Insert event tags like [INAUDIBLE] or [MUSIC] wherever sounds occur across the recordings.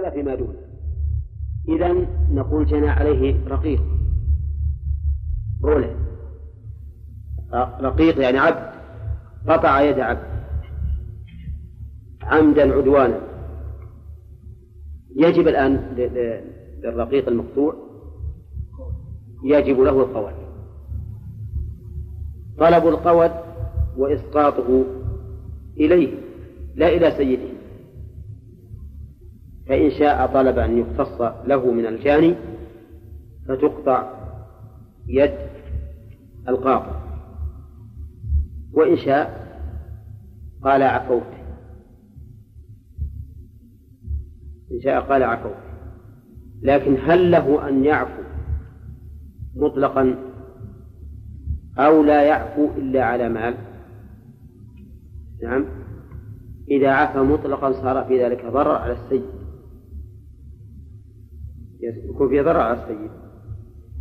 ولا فيما دونه إذا نقول جنى عليه رقيق. رولة رقيق يعني عبد. قطع يد عبد. عمدا عدوانا. يجب الآن للرقيق المقطوع. يجب له القود طلب القود وإسقاطه إليه لا إلى سيده. فإن شاء طلب أن يقتص له من الجاني فتقطع يد القاطع. وإن شاء قال عفوت. إن شاء قال عفوت. لكن هل له أن يعفو مطلقا أو لا يعفو إلا على مال؟ نعم. إذا عفى مطلقا صار في ذلك ضرر على السيد. يكون في ضرر على السيد.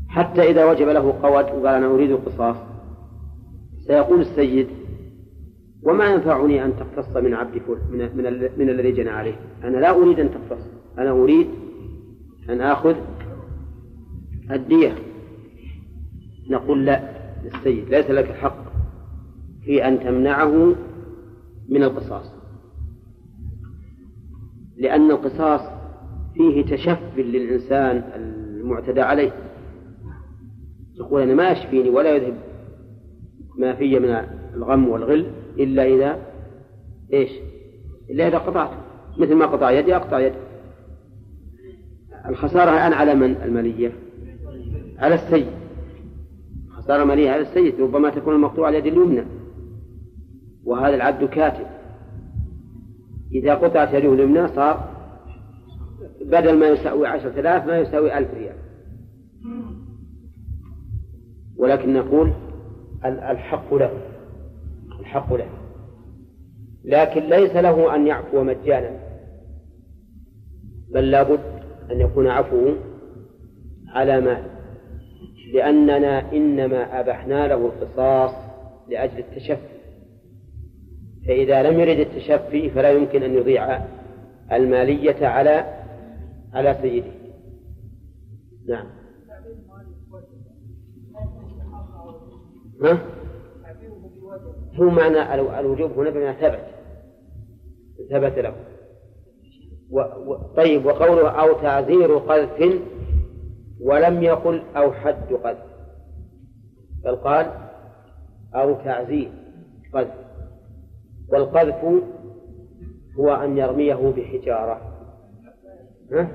حتى إذا وجب له قود وقال أنا أريد القصاص سيقول السيد وما ينفعني أن تقتص من عبد من من, من الذي جنى عليه؟ أنا لا أريد أن تقتص أنا أريد أن آخذ الدية. نقول لا للسيد ليس لك حق في أن تمنعه من القصاص. لأن القصاص فيه تشف للإنسان المعتدى عليه. يقول أنا ما يشفيني ولا يذهب ما في من الغم والغل إلا إذا إيش؟ إلا إذا قطعت مثل ما قطع يدي أقطع يدي. الخسارة الآن على من؟ المالية. على السيد. خسارة مالية على السيد. ربما تكون المقطوع على اليد اليمنى. وهذا العبد كاتب. إذا قطعت يده اليمنى صار بدل ما يساوي عشرة آلاف ما يساوي ألف ريال. ولكن نقول الحق له. الحق له. لكن ليس له أن يعفو مجانا. بل لابد أن يكون عفوه على مال. لأننا إنما أبحنا له القصاص لأجل التشفي. فإذا لم يرد التشفي فلا يمكن أن يضيع المالية على على سيده. نعم. ها؟ هو معنى الوجوب هنا بما ثبت. ثبت له. و... و... طيب وقوله أو تعزير قذف ولم يقل أو حد قذف. بل قال أو تعزير قذف. والقذف هو أن يرميه بحجارة. ها؟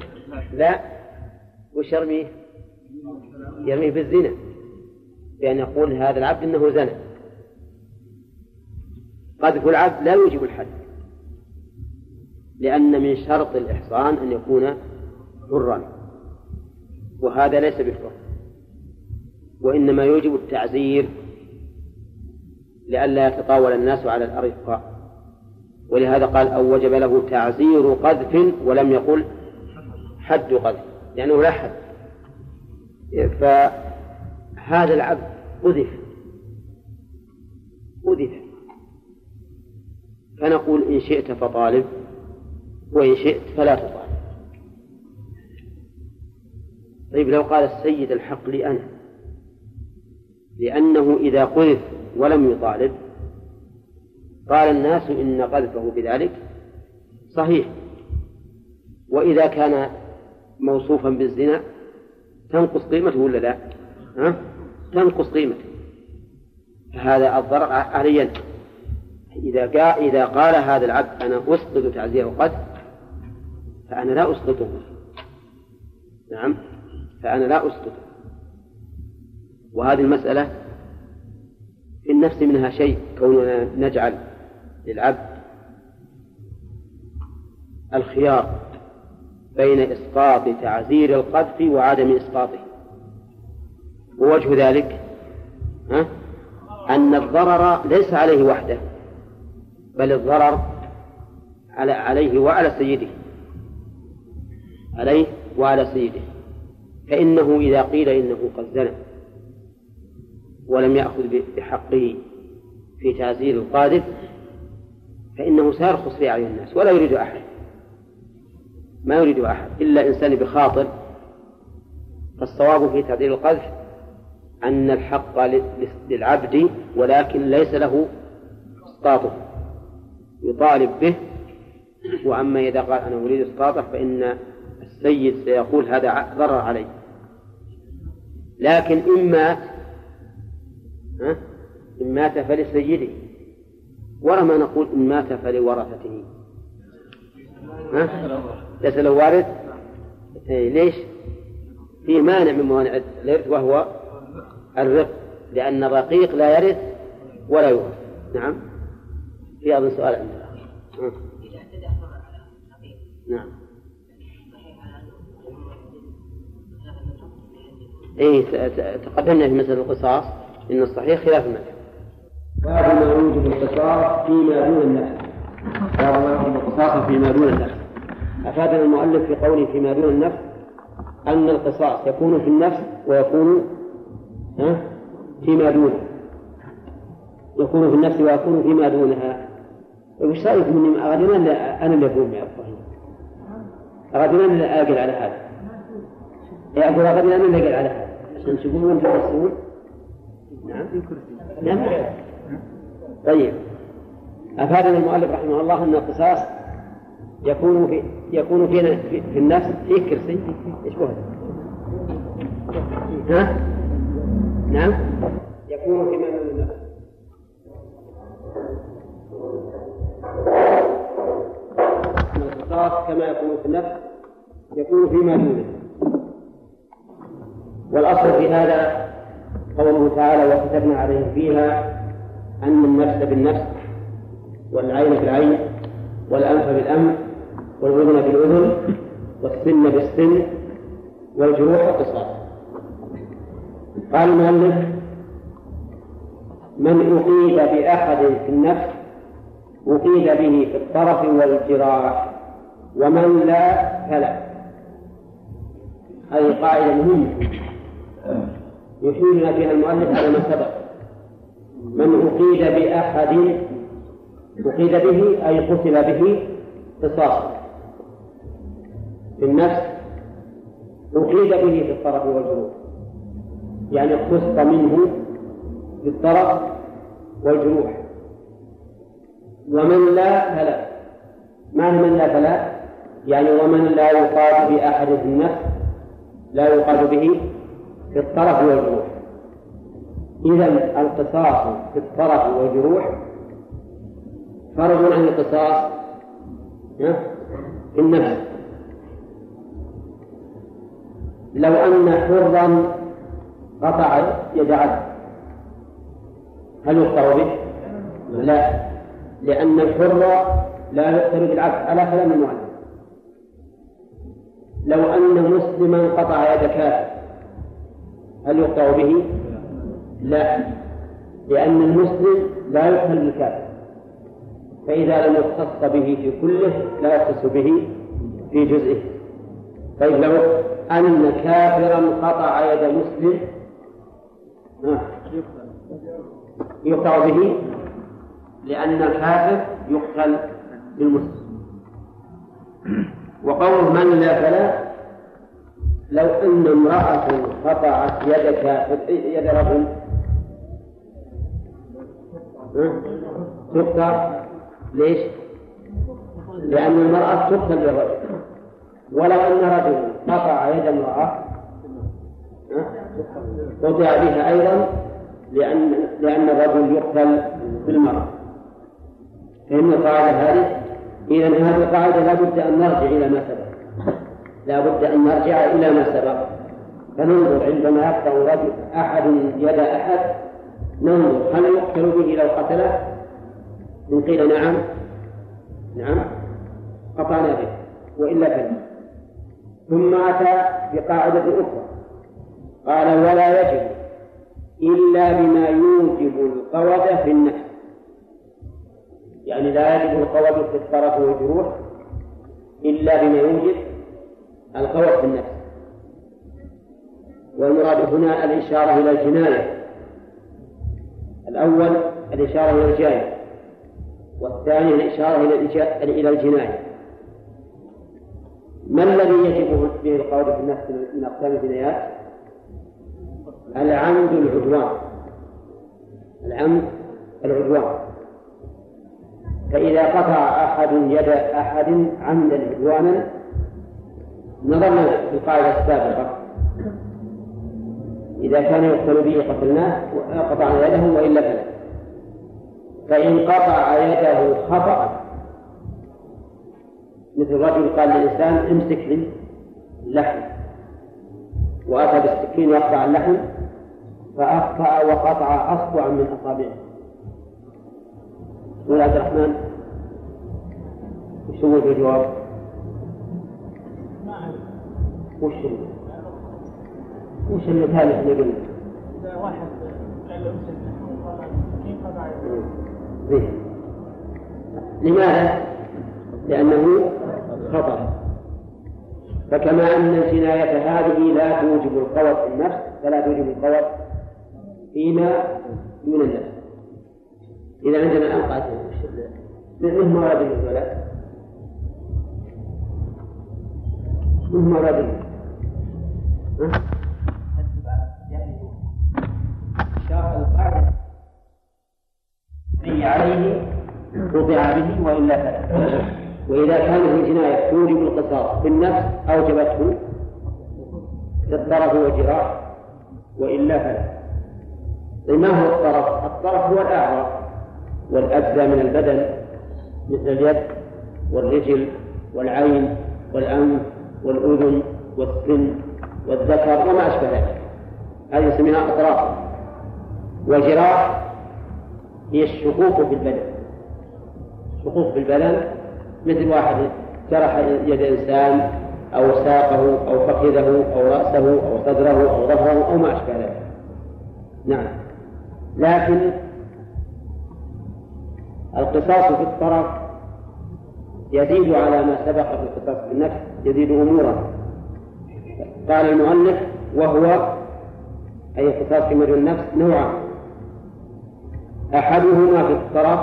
لا. وش يرميه؟ يرميه بالزنا. بأن يقول هذا العبد إنه زنى. قذف العبد لا يوجب الحد. لأن من شرط الإحصان أن يكون حرا. وهذا ليس بالحر وإنما يوجب التعزير لئلا يتطاول الناس على الأرقاء ولهذا قال أو وجب له تعزير قذف ولم يقل حد قذف لأنه لا حد فهذا العبد قذف قذف فنقول إن شئت فطالب وإن شئت فلا تطالب. طيب لو قال السيد الحق لي أنا لأنه إذا قذف ولم يطالب قال الناس إن قذفه بذلك صحيح. وإذا كان موصوفا بالزنا تنقص قيمته ولا لا؟ ها؟ تنقص قيمته. فهذا الضرر علي إذا قال إذا قال هذا العبد أنا أسقط تعزيره قد فأنا لا أسقطه. نعم؟ فأنا لا أسقطه. وهذه المسألة في النفس منها شيء كوننا نجعل للعبد الخيار. بين إسقاط تعزير القذف وعدم إسقاطه. ووجه ذلك ها؟ أن الضرر ليس عليه وحده بل الضرر على عليه وعلى سيده. عليه وعلى سيده. فإنه إذا قيل إنه قد زنى ولم يأخذ بحقه في تعزير القاذف فإنه سيرخص في أعين الناس ولا يريد أحد. ما يريد أحد إلا إنسان بخاطر فالصواب في تعديل القذف أن الحق للعبد ولكن ليس له إسقاطه. يطالب به وأما إذا قال أنا أريد إسقاطه فإن السيد سيقول هذا ضرر علي. لكن إن مات إن مات فلسيده. ورا نقول إن مات فلورثته. ها؟ ليس له وارث. إيه ليش؟ في مانع من موانع الإرث وهو الرق لأن الرقيق لا يرث ولا يورث نعم. في أظن سؤال عندنا نعم. إيه تقدمنا في مسألة القصاص إن الصحيح خلاف المذهب باب ما يوجب القصاص فيما دون النفس. باب ما يوجب القصاص فيما دون النفس. أفادنا المؤلف في قوله فيما دون النفس أن القصاص يكون في النفس ويكون فيما دونه. يكون في النفس ويكون فيما دونها. وش رأيك مني؟ غدنا أنا اللي أقول يا إبراهيم غدنا اللي أقل على هذا. يقول غدنا أنا اللي أقل على هذا. عشان تقولون أنتم تفسرون نعم. نعم. طيب. أفادنا المؤلف رحمه الله أن القصاص يكون في يكون في في النفس في كرسي إيش هذا؟ ها؟ نعم يكون في من النفس كما يكون في النفس يكون فيما دونه والأصل في هذا قوله تعالى وكتبنا عليهم فيها أن النفس بالنفس والعين بالعين والأنف بالأنف والأذن بالأذن والسن بالسن والجروح قصاص. قال المؤلف من أقيد بأحد في النفس أقيد به في الطرف والجراح ومن لا فلا. هذه قاعدة مهمة. يشيرنا فيها المؤلف على ما سبق. من أقيد بأحد أقيد به أي قتل به قصاص. في النفس أقيد به في الطرف والجروح يعني اقتص منه في الطرف والجروح ومن لا فلا. ما من لا فلا؟ يعني ومن لا يقاد بأحد في النفس لا يقاد به في الطرف والجروح إذا القصاص في الطرف والجروح فرض عن القصاص في النفس. لو أن حرا قطع يد عبد. هل يقطع به؟ لا. لأن الحر لا يقتل بالعبد على كلام المعلم لو أن مسلما قطع يد كافر هل يقطع به؟ لا. لأن المسلم لا يقتل بالكافر فإذا لم يختص به في كله لا يختص به في جزئه. طيب لو أن كافرا قطع يد مسلم يقطع به؟ لأن الكافر يقتل بالمسلم. وقول من لا فلا لو أن امرأة قطعت يد كافر يد رجل تقطع؟ ليش؟ لأن المرأة تقتل بالرجل. ولو أن رجلا قطع يد امرأة قطع بها أيضا لأن لأن الرجل يقتل بالمرأة. فإن القاعدة هذه إذا هذه القاعدة لا بد أن نرجع إلى ما سبق. لا بد أن نرجع إلى ما سبق. فننظر عندما يقطع رجل أحد يد أحد ننظر هل يقتل به لو قتله؟ إن قيل نعم نعم قطعنا به وإلا فلا. ثم أتى بقاعدة أخرى. قال ولا يجب إلا بما يوجب القوض في النفس يعني لا يجب القوض في الطرف والجروح إلا بما يوجب القوض في النفس والمراد هنا الإشارة إلى الجناية. الأول الإشارة إلى الجاية والثاني الإشارة إلى الجناية. ما الذي يجب به القول في النفس من أقسام الجنايات؟ العمد العدوان. العمد العدوان. فإذا قطع أحد يد أحد عمدا عدوانا نظرنا في القاعدة السابقة. إذا كان يقتل به قتلناه قطعنا يده وإلا فلا. فإن قطع يده خطأ مثل رجل قال للإنسان امسك لي اللحم وأتى بالسكين يقطع اللحم فأخطأ وقطع أصبعا من أصابعه يقول عبد الرحمن وش هو الجواب؟ وش هو؟ وش المثال اللي قلنا؟ إذا واحد قال له امسك وقال السكين قطع لماذا؟ لأنه خطأ. فكما أن الجناية هذه لا توجب القوت في النفس فلا توجب القوت فيما دون النفس. إذا عندنا الآن قاتل من مراد الولد؟ من مراد شرع القاعدة. عليه قطع به وإلا فلا. وإذا كانت الجناية توجب القصاص بالنفس أوجبته. كالطرف والجراح وإلا فلا. طيب ما هو الطرف؟ الطرف هو الأعضاء والأجزاء من البدن مثل اليد والرجل والعين والأنف والأذن والسن والذكر وما أشبه ذلك. هذه نسميها أطراف. والجراح هي الشقوق في البدن. الشقوق في البدن مثل واحد جرح يد إنسان أو ساقه أو فخذه أو رأسه أو صدره أو ظهره أو ما أشبه ذلك. نعم. لكن القصاص في الطرف يزيد على ما سبق في القصاص في النفس يزيد أمورا قال المؤلف وهو أي القصاص في مجال النفس نوعان أحدهما في الطرف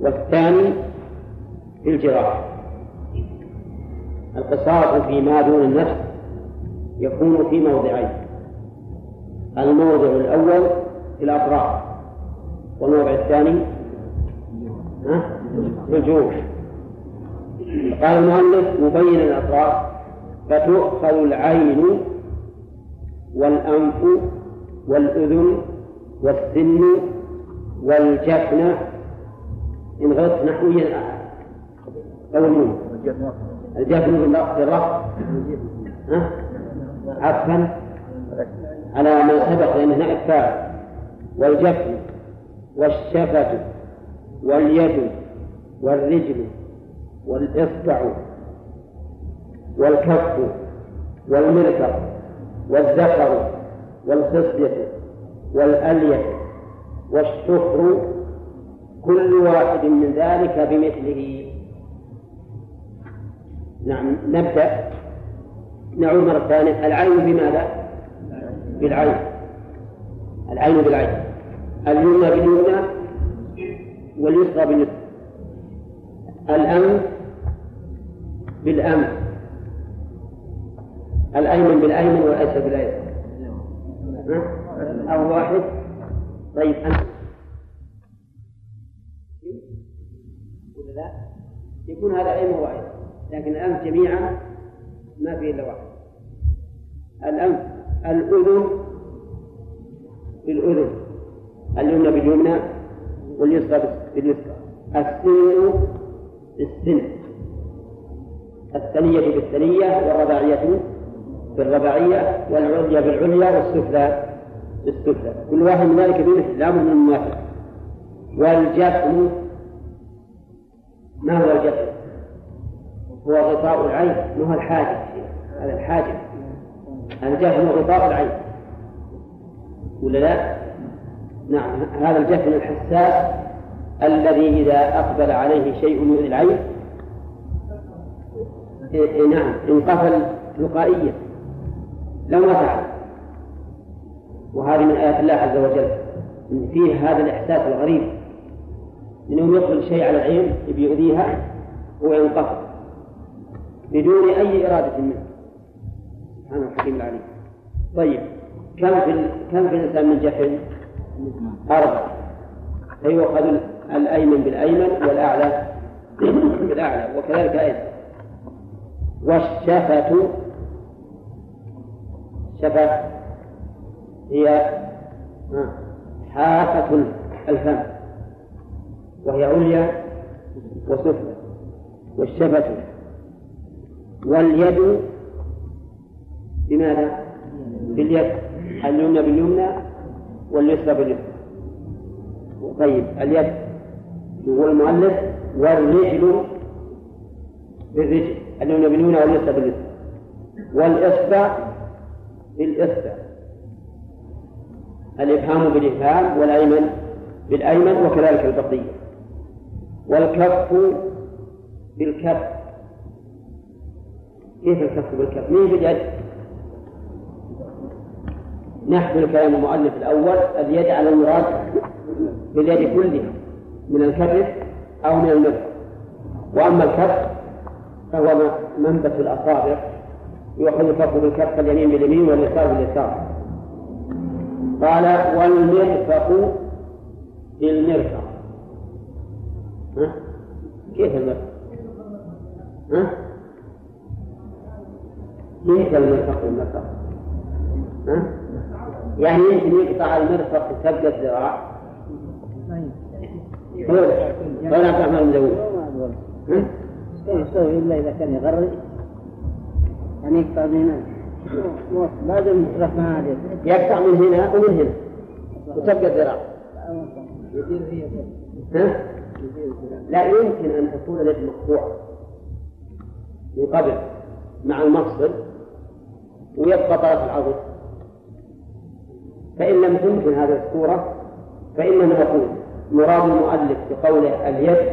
والثاني في الجراح. القصاص فيما دون النفس يكون في موضعين. الموضع الأول في الأطراف والموضع الثاني في الجروح. قال المؤلف مبين الأطراف فتؤخذ العين والأنف والأذن والسن والجفن. إن غلطت نحويا. النون الجفن بالرفع عطفا على ما سبق لأنه نائب فاعل والجفن والشفة واليد والرجل والإصبع والكف والمرفق والذكر والخصية والألية والشفر كل واحد من ذلك بمثله نعم نبدأ. نعود مرة ثانية. العين بماذا؟ بالعين. العين بالعين. اليمنى باليمنى واليسرى باليسرى. الأنف بالأنف الأيمن بالأيمن والأيسر بالأيسر أو واحد. طيب أنت؟ يكون هذا أيمن واحد. لكن الأنف جميعا ما فيه إلا واحد. الأنف الأذن بالأذن اليمنى باليمنى واليسرى باليسرى. السن بالسن الثنية بالثنية والرباعية بالرباعية والعليا بالعليا والسفلى بالسفلى. كل واحد من ذلك بمثل لا من المماثل والجفن ما هو الجفن؟ هو غطاء العين ما هو الحاجب؟ هذا الحاجب. هو غطاء العين. ولا لا؟ نعم هذا الجفن الحساس الذي إذا أقبل عليه شيء يؤذي العين إيه, إيه، نعم انقفل تلقائيا. لو مسح وهذه من آيات الله عز وجل إن فيه هذا الإحساس الغريب. إنه يقبل شيء على العين يؤذيها وينقفل. بدون أي إرادة منه. سبحان الحكيم العليم. طيب كم في كم في الإنسان من جحل؟ أربعة. فيؤخذ الأيمن بالأيمن والأعلى [COUGHS] بالأعلى وكذلك أيضا. والشفة شفة هي حافة الفم وهي عليا وسفلى. والشفة واليد بماذا؟ باليد. اليمنى باليمنى واليسرى باليسرى؟ طيب اليد. يقول المؤلف والرجل بالرجل. اليمنى باليمنى واليسرى باليسرى؟ والإصبع بالإصبع الإبهام بالإبهام والأيمن بالأيمن وكذلك البقية والكف بالكف. كيف الكف بالكف؟ مين باليد؟ نحمل كلام المؤلف الأول اليد على المراد باليد كلها من الكف أو من المد وأما الكف فهو منبت الأصابع يؤخذ الكف بالكف اليمين باليمين واليسار باليسار قال والمرفق بالمرفق ها؟ كيف المرفق؟ ها؟ كيف المرفق بالمرفق؟ ها؟ يعني يمكن يقطع المرفق تبقى الذراع. ولا تعمل مزود يسوي إلا إذا كان يغرق. يعني يقطع من هنا. لازم هذه يقطع. من هنا ومن هنا. وتبقى الذراع؟ لا يمكن أن تكون اليد مقطوعه من قبل. مع المفصل. ويبقى طرف العضد فإن لم تمكن هذه الصورة فإننا نقول مراد المؤلف بقوله اليد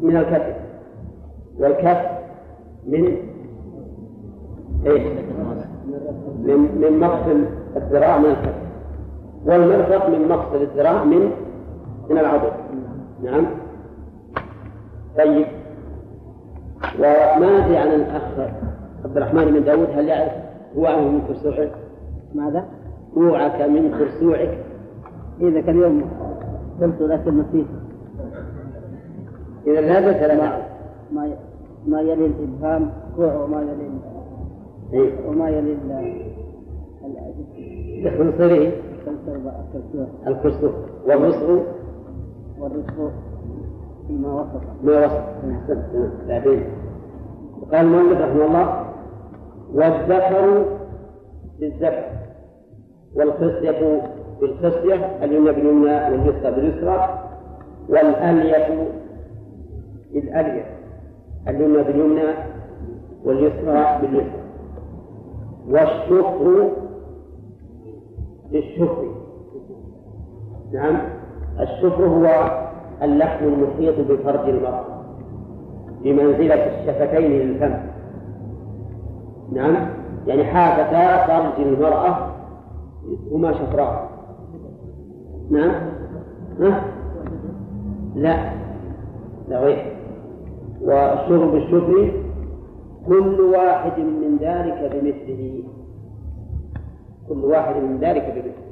من الكف. والكف من إيش؟ من من مقصد الذراع من الكف. والمرفق من مقصد الذراع من من العضد نعم. طيب. وما ندري عن الأخ عبد الرحمن بن داود هل يعرف؟ عنه من كرسوعه؟ ماذا؟ كوعك من كرسوعك إذا كان يوم قلت لكن نسيت إذا لا بأس ما ما يلي الإبهام كوع وما يلي إيه. وما يلي الخنصري الكرسوع والرسغ والرسغ فيما وسط ما وسط بعدين. قال المؤلف رحمه الله والذكر بالذكر والخصية بالخصية اليمنى باليمنى واليسرى باليسرى والألية بالألية اليمنى باليمنى واليسرى باليسرى. والشكر بالشكر نعم الشكر هو اللحم المحيط بفرج المرأة بمنزلة الشفتين للفم. نعم. يعني حافتا فرج المرأة هما شفراء نعم. ها؟ لا. لا غير. والشرب الشكر كل واحد من ذلك بمثله. كل واحد من ذلك بمثله.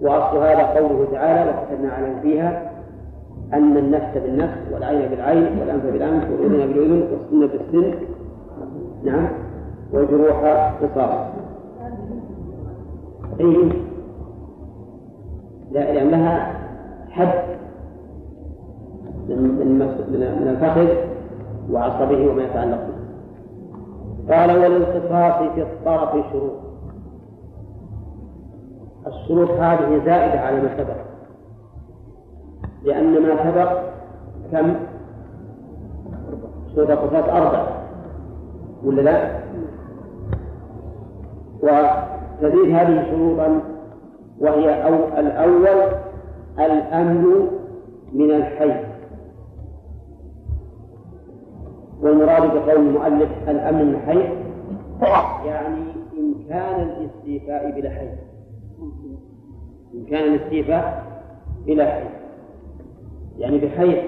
وأصل هذا قوله تعالى وكتبنا عليهم فيها أن النفس بالنفس والعين بالعين والأنف بالأنف والأذن بالأذن والسن بالسن نعم. والجروح قصاص إيه. لأن لها حد من من الفخذ وعصبه وما يتعلق به. قال وللقصاص في الطرف شروط. الشروط هذه زائدة على ما سبق. لأن ما سبق كم؟ شروط القصاص أربعة. ولا لا؟ تزيد هذه شروطا وهي أو الأول الأمن من الحي. والمراد بقول المؤلف الأمن من الحي يعني إمكان الاستيفاء بلا حي. إمكان الاستيفاء بلا حي. يعني بحيث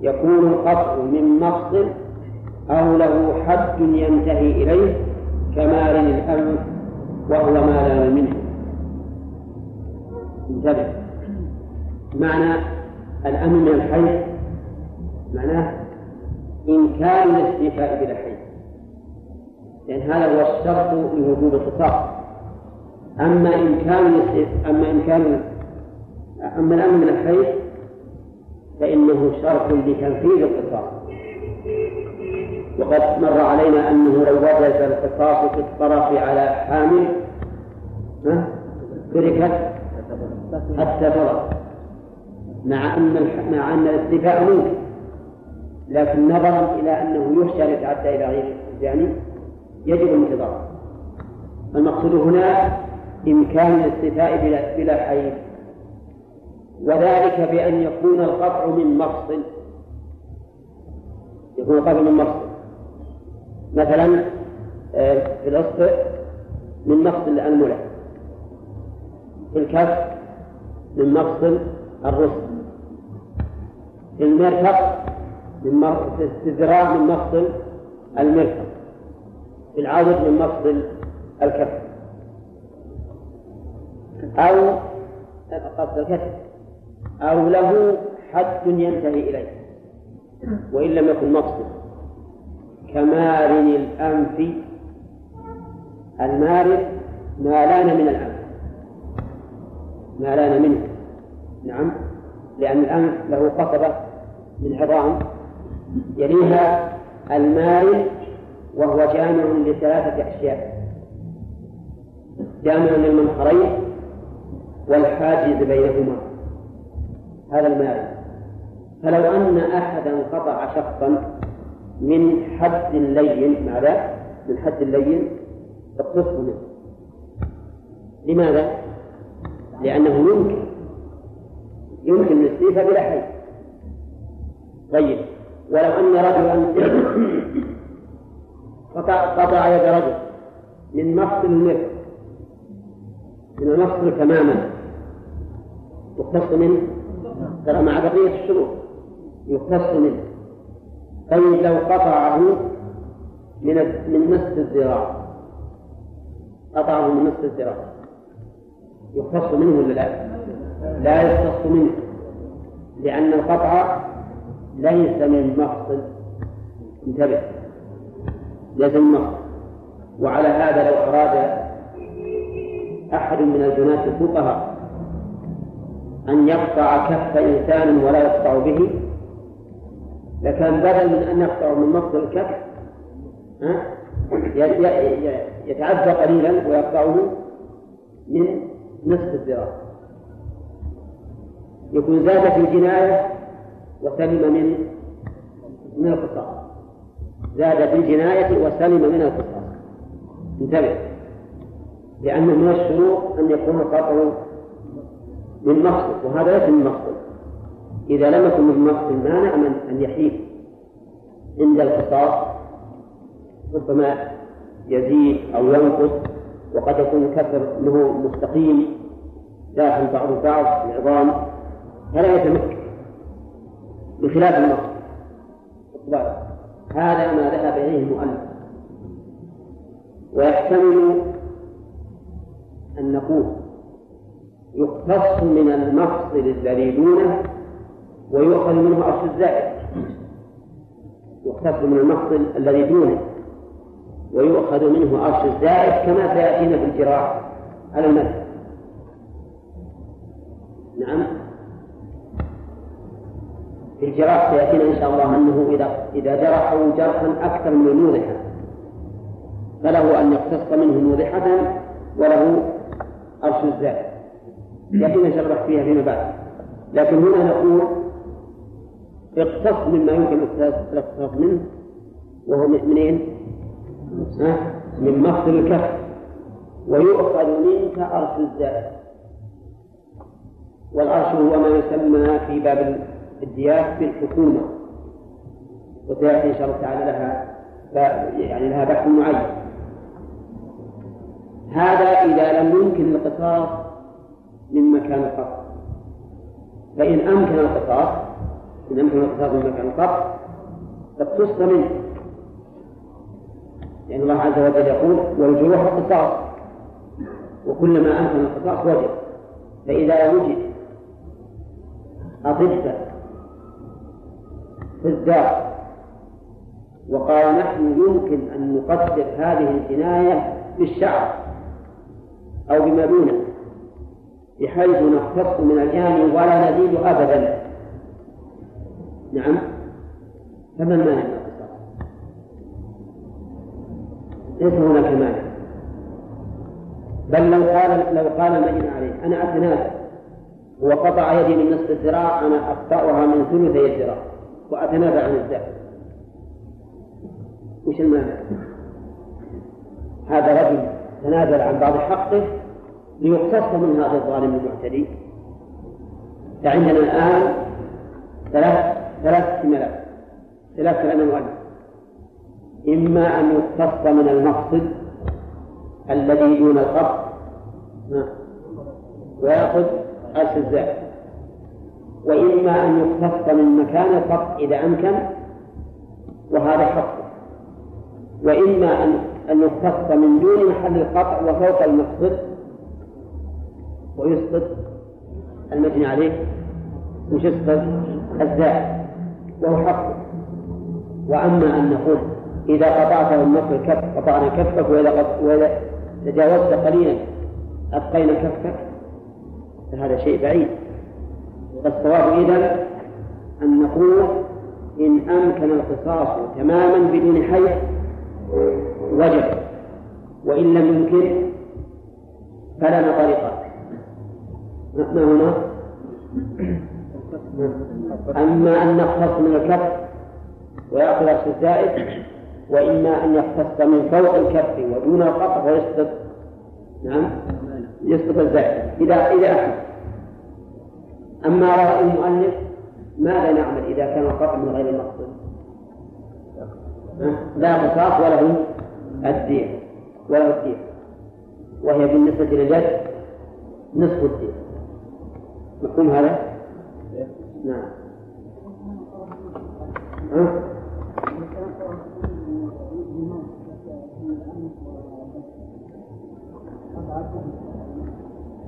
يكون القطع من مفصل أو له حد ينتهي إليه كمال الأنف وهو ما لا منه. انتبه. معنى الأمن من الحي معناه إمكان الاستيفاء بلا حي لأن هذا هو الشرط لوجوب القصاص أما إمكان أما إمكان أما الأمن من الحي فإنه شرط لتنفيذ القصاص وقد مر علينا أنه لو وجد القصاص في الطرف على حامل تركت فرغ مع أن مع أن الاستيفاء ممكن لكن نظرا إلى أنه يخشى أن يتعدى إلى غير الجاني يجب الانتظار. المقصود هنا إمكان الاستيفاء بلا, بلا حيث وذلك بأن يكون القطع من مفصل. يكون القطع من مفصل. مثلا آه، في الأصبع من مفصل الملة في الكف من مفصل الرسل في المرفق من في الذراع من مفصل المرفق في العضد من مفصل الكف. أو قصد الكتف. أو له حد ينتهي إليه. وإن لم يكن مفصل. كمارن الأنف. المارن ما لأن من الأنف. ما لأن منه. نعم. لأن الأنف له قصبة من عظام. يليها المارن وهو جامع لثلاثة أشياء. جامع للمنخرين والحاجز بينهما. هذا المارن. فلو أن أحدا قطع شخصا من حد لين ماذا؟ من حد لين اقتصه منه لماذا؟ لأنه يمكن يمكن الاستيفاء بلا حي طيب ولو أن رجلا [COUGHS] قطع, يد رجل من مفصل المرء من المفصل تماما يختص منه ترى مع بقية الشروط يختص منه طيب لو قطعه من من نصف الذراع. قطعه من نصف الذراع. يختص منه ولا لا؟ لا يختص منه. لأن القطع ليس من مفصل. انتبه. ليس من مفصل. وعلى هذا لو أراد أحد من البنات الفقهاء أن يقطع كف إنسان ولا يقطع به لكان بدل من أن يقطع من مفصل الكف يتعدى قليلا ويقطعه من نصف الذراع. يكون زاد في الجناية وسلم من من القصاص زاد في الجناية وسلم من القصاص انتبه. لأنه من الشروط أن يكون القطع من مقصد وهذا ليس من مقصد إذا لم يكن من مقصد مانع من أن يحيف عند القصاص ربما يزيد أو ينقص وقد يكون الكسر له مستقيم داخل بعض البعض العظام فلا يتمكن بخلاف المقصد هذا ما ذهب إليه المؤلف. ويحتمل أن نقول يختص من المفصل الذي دونه ويؤخذ منه أصل الزائد يختص من المفصل الذي دونه. ويؤخذ منه أصل الزائد كما سيأتينا في الجراح على المثل نعم. في الجراح سيأتينا إن شاء الله أنه إذا إذا جرحه جرحا أكثر من الموضحة فله أن يقتص منه موضحة وله أرش الزاد يأتينا الله فيها فيما بعد. لكن هنا نقول اقتص مما يمكن الاقتصاص منه وهو منين؟ من مفصل الكف. ويؤخذ منك أرش الزاد والعرش هو ما يسمى في باب الديات بالحكومة. وسيأتي إن شاء الله تعالى لها يعني لها بحث معين. هذا إذا لم يمكن القصاص من مكان القصر فإن أمكن القصاص إن أمكن القصاص من مكان القصر فاقتص منه. لأن الله عز وجل يقول والجروح قصاص. وكلما أمكن القصاص وجب فإذا وجد أطباء في الدار. وقال نحن يمكن أن نقدر هذه الجناية بالشعر أو بما دونه بحيث نختص من الجاني ولا نزيد أبدا. نعم. فما المانع من القصاص؟ ليس هناك مانع بل لو قال لو قال المجني عليه أنا أتنازل وقطع يدي من نصف الذراع أنا أقطعها من ثلثي الذراع. وأتنازل عن الزكاة وش المانع؟ هذا رجل تنازل عن بعض حقه ليقتص من هذا الظالم المعتدي. فعندنا الآن ثلاث ثلاث احتمالات ثلاث كلام المؤلف إما أن يقتص من المقصد الذي دون القصد ويأخذ أرش الزائد وإما أن يقتص من مكان القصد إذا أمكن وهذا حقه وإما أن أن يختص من دون محل القطع وفوق المقصد ويسقط المجني عليه وش يسقط؟ الزائد وهو حقه وأما أن نقول إذا قطعته النصف الكف قطعنا كفك وإذا وإذا تجاوزت قليلا أبقينا كفك فهذا شيء بعيد. فالصواب إذا أن نقول إن أمكن القصاص تماما بدون حيث وجب وإن لم يمكن فلنا طريقة. ما هنا؟ أما أن نختص من الكف ويأخذ أخذ الزائد وإما أن يختص من فوق الكف ودون القطع ويسقط نعم يسقط الزائد. إذا إذا أحد أما رأي المؤلف ماذا نعمل إذا كان القطع من غير المقصود لا قصاص وله الدين وله الدين وهي بالنسبة للجد نصف الدين مفهوم هذا؟ نعم. ها؟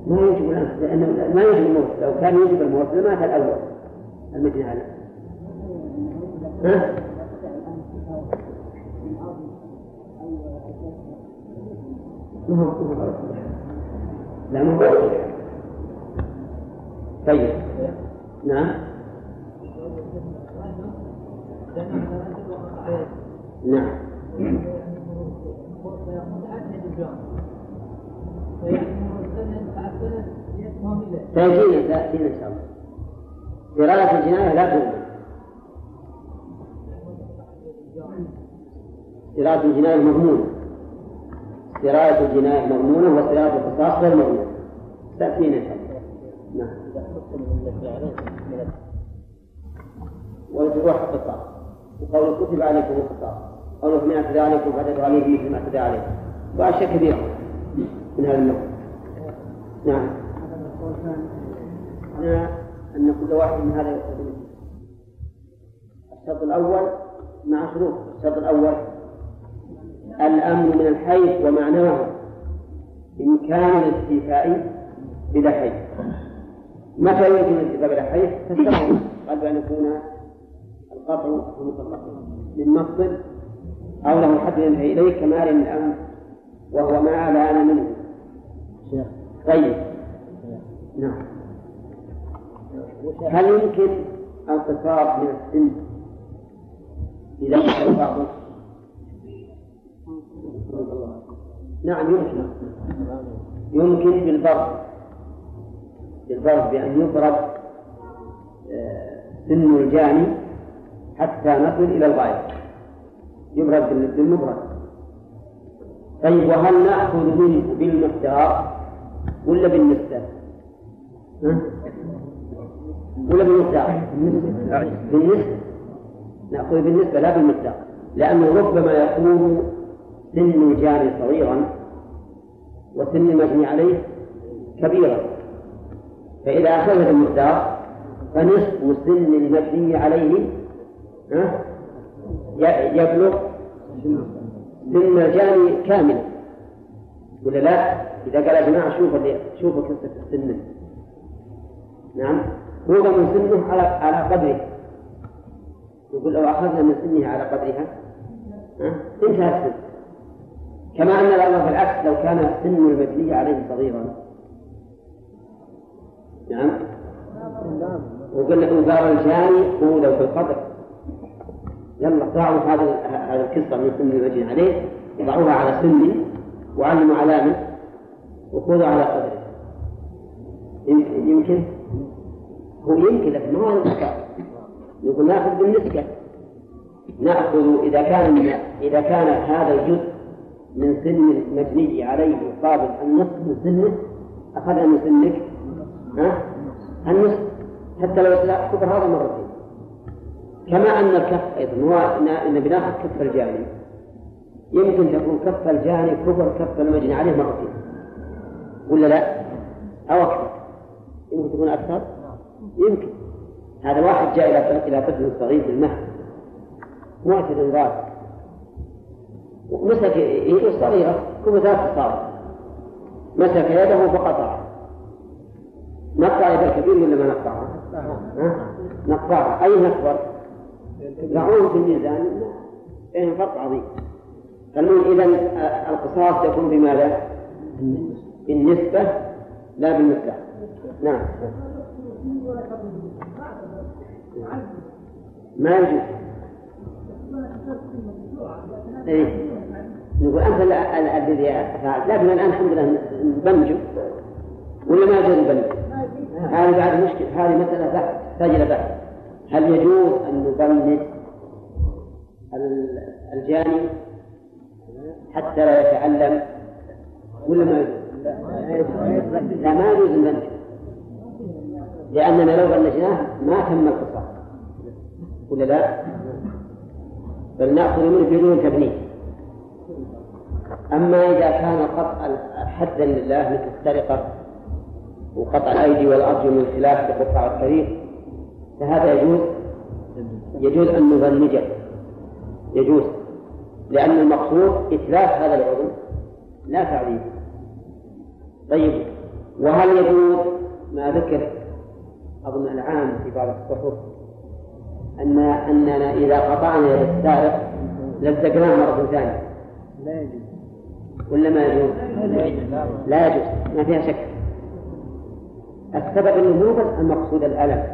ما يجب لأن ما يجب الموت. لو كان يجب الموت لمات الأول؟ المجني عليه ها؟ ما هو لا ما هو طيب. نعم. نعم. سيأتينا سيأتينا إن شاء الله. دراية الجناية لا تؤمن. دراية الجناية مضمونة. دراية الجناية مضمونة ودراية القصاص غير مضمونة. تأتينا إن شاء الله. نعم. والجروح القصاص وقول كتب عليكم القصاص قول من اعتدى عليكم فاعتدوا عليه مثل ما اعتدى عليكم وأشياء كثيرة من هذا النوع. نعم. أن كل واحد من هذا يقتضي الشرط الأول مع شروط. الشرط الأول الأمن من الحيث ومعناه إمكان الاستيفاء بلا حيث متى يمكن الاستيفاء بلا حيث؟ فالسبب قبل أن يكون القطع من مقصد أو له حد ينتهي إليه كمال الأمن وهو ما لأن منه. طيب. نعم. هل يمكن القصاص من السن؟ إذا كان بعضه نعم يمكن. يمكن بالضرب بالضرب بأن يضرب آه، سن الجاني حتى نصل إلى الغاية. يضرب بالمبرد طيب وهل نأخذ منه بالمقدار ولا بالنسبة؟ ولا بالمقدار؟ بالنسبة. نأخذ بالنسبة لا بالمقدار لأنه ربما يكون سن الجاني صغيرا وسن المجني عليه كبيرا. فإذا أخذ بالمقدار فنصف سن المجني عليه يبلغ سن الجاني كاملا ولا لا؟ إذا قال يا جماعة شوفوا شوفوا قصة السن. نعم. هو من سنه على على قدره. يقول لو أخذنا من سنه على قدرها انتهى السن. كما أن الأمر بالعكس لو كان سن المبني عليه صغيرا. نعم. وقال وقال الجاني قولوا في القدر. يلا ضعوا هذا هذه القصة من سن المجني عليه ضعوها على سني وعلموا علامة وخذوا على قدره. يمكن؟ هو يمكن لكن ما هو نقول نأخذ بالنسبة. نأخذ إذا كان إذا كان هذا الجزء من سن المبني عليه يقابل النصف من سنه أخذنا من سنك ها؟ النصف حتى لو كبر هذا مرتين كما أن الكف أيضا هو أن بناخذ كف الجاني. يمكن تكون كف الجاني كبر كف المجني عليه مرتين ولا لا؟ أو أكثر. يمكن تكون أكثر؟ يمكن. هذا واحد جاء إلى طفل صغير بالمهد. معتد ضال ومسك يده صغيرة كبثات الصار مسك يده فقطع. نقطع يد الكبير ولا ما نقطعها؟ نقطعها أي نكبر؟ يعود في الميزان. بينهم فرق عظيم. فالمهم إذا القصاص يكون بماذا؟ بالنسبة لا بالمقدار نعم. ما يجوز. إيه. نقول أنت الذي فعلت. لكن الآن الحمد لله نبنجه. ولا ما يجوز نبنج هذه بعد مشكلة. هذه مسألة بحث تحتاج إلى بحث. هل يجوز أن نبنج الجاني حتى لا يتعلم؟ ولا ما يجوز؟ لا ما يجوز نبنج لأننا لو بلجناه ما تم القصاص. ولا لا؟ بل نأخذ منه بدون تبنيه أما إذا كان قطع حدا لله مثل السرقة وقطع الأيدي والأرجل من خلاف بقطع الطريق فهذا يجوز؟ يجوز أن نبنجه يجوز لأن المقصود إتلاف هذا العضو لا تعذيب طيب وهل يجوز؟ ما ذكر أظن العام في بعض الصحف أن أننا إذا قطعنا يد السارق لزقناه مرة ثانية. لا يجوز. ولا ما يجوز؟ لا يجوز. ما فيها شك. السبب النموذج المقصود الألم.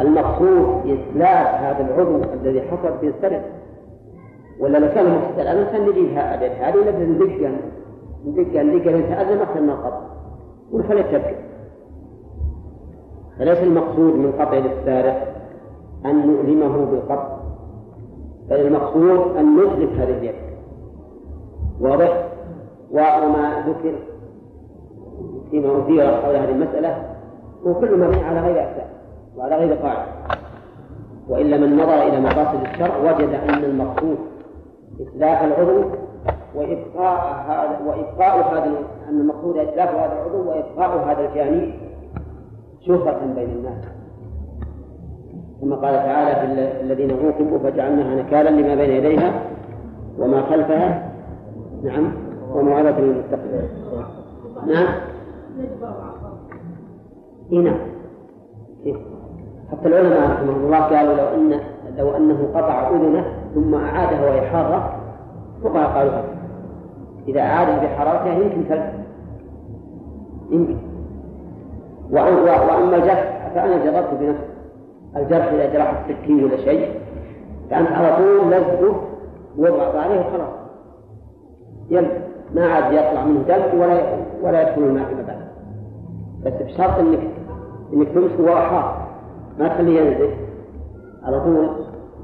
المقصود إتلاف هذا العضو الذي حصل في السرقة ولا لو كان مقصود الألم كان نجيب هذه ولا ندقها ندقها ندقها نتألم أكثر من القطع ونخليه تبكي فليس المقصود من قطع للسارق أن نؤلمه بالقطع بل المقصود أن نتلف هذه اليد. واضح؟ وما ذكر فيما أثير حول هذه المسألة هو كل مبني على غير أساس وعلى غير قاعدة. وإلا من نظر إلى مقاصد الشرع وجد أن المقصود إتلاف العضو وإبقاء هذا وإبقاء هذا أن المقصود إتلاف هذا العضو وإبقاء هذا الجاني شهرة بين الناس. كما قال تعالى في الذين عوقبوا فجعلناها نكالا لما بين يديها وما خلفها. نعم. وموعظة للمتقين. نعم. اي نعم. حتى العلماء رحمهم الله قالوا لو ان لو أنه قطع أذنه ثم اعادها وهي حاره فقهاء قالوا إذا اعادها بحرارتها يمكن تلف يمكن. وأما الجرح فأنا جربت بنفسي. الجرح إذا جرح السكين ولا شيء فانت على طول لزقه واضغط عليه وخلاص. يلزق ما عاد يطلع منه دم ولا ولا يدخل الماء بس بشرط انك إنك تمسك وهو حار ما تخليه ينزل. على طول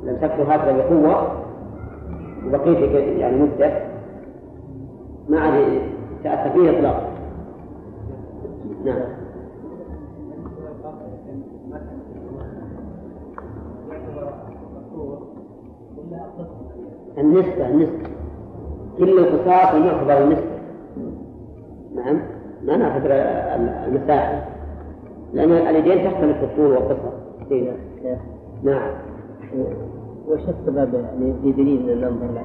لمسكته هكذا بقوة وبقيت يعني مدة. ما عاد تأثر فيه إطلاقا. نعم. النسبة النسبة. كل القصاص يعتبر النسبة. نعم. ما نعتبر المساحة. لأن اليدين في الطول والقصر إيه. نعم. وش السبب يعني في دليل ننظر له؟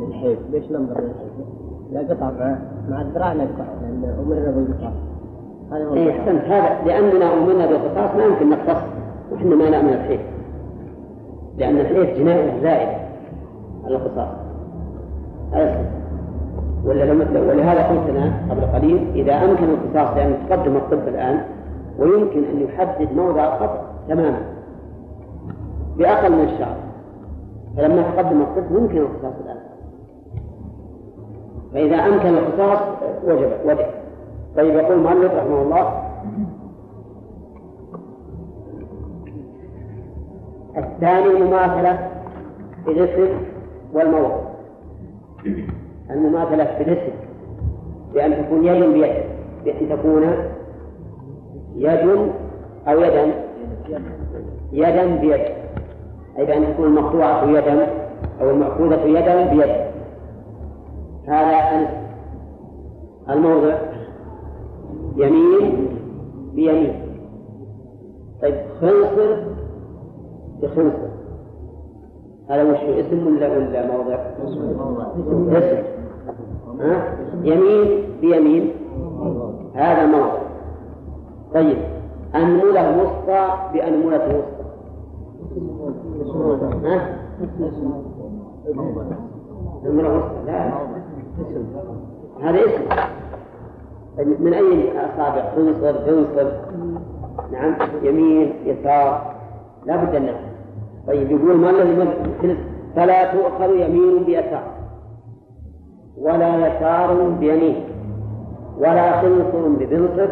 للحيف ليش ننظر للحيف؟ لا قطع مع الذراع نقطع لأن أمرنا بالقطاع هذا هو إيه أحسنت. هذا لأننا أمرنا بالقصاص ما يمكن نقتص. وإحنا ما نأمن الحيف. لأن الحيف جناية زائدة على القصاص. هذا ولا ولهذا قلت أنا قبل قليل إذا أمكن القصاص لأن تقدم الطب الآن ويمكن أن يحدد موضع القطع تماما. بأقل من الشعر فلما تقدم الطب يمكن القصاص الآن. فإذا أمكن القصاص وجب وجب. طيب يقول المؤلف رحمه الله الثاني المماثلة في الاسم والموضع المماثلة في الاسم بأن تكون يد بيد بأن تكون يد أو يدا يدا بيد أي بأن تكون المقطوعة يدا أو المأخوذة يدا بيد هذا الموضع يمين بيمين طيب خنصر بخنصر هذا وش اسم ولا ولا موضع؟ اسم؟ يمين بيمين. هذا موضع طيب. أنملة وسطى بأنملة وسطى. ها؟ أنملة وسطى. لا. هذا اسم. من أي أصابع؟ تنصر تنصر نعم. يمين يسار. لا بد أن طيب يقول ما الذي فلا تؤخذ يمين بيسار. ولا يسار بيمين ولا خنصر ببنصر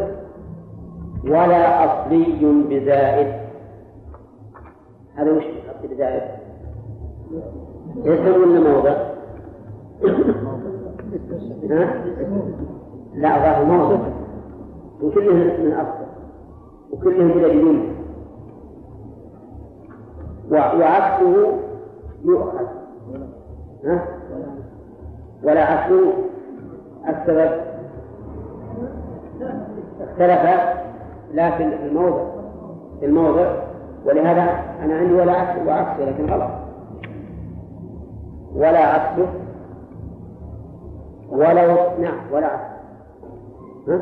ولا أصلي بزائد هذا وش أصلي بزائد؟ اسم ولا موضع؟ لا ظاهر موضع وكلهم من أصل وكلهم بلا بدون وعكسه يؤخذ ها؟ ولا عكسه السبب اختلف لا في الموضع في الموضع. ولهذا أنا عندي ولا عكس وعكسه لكن غلط. ولا عكسه ولو نعم ولا عكس ها؟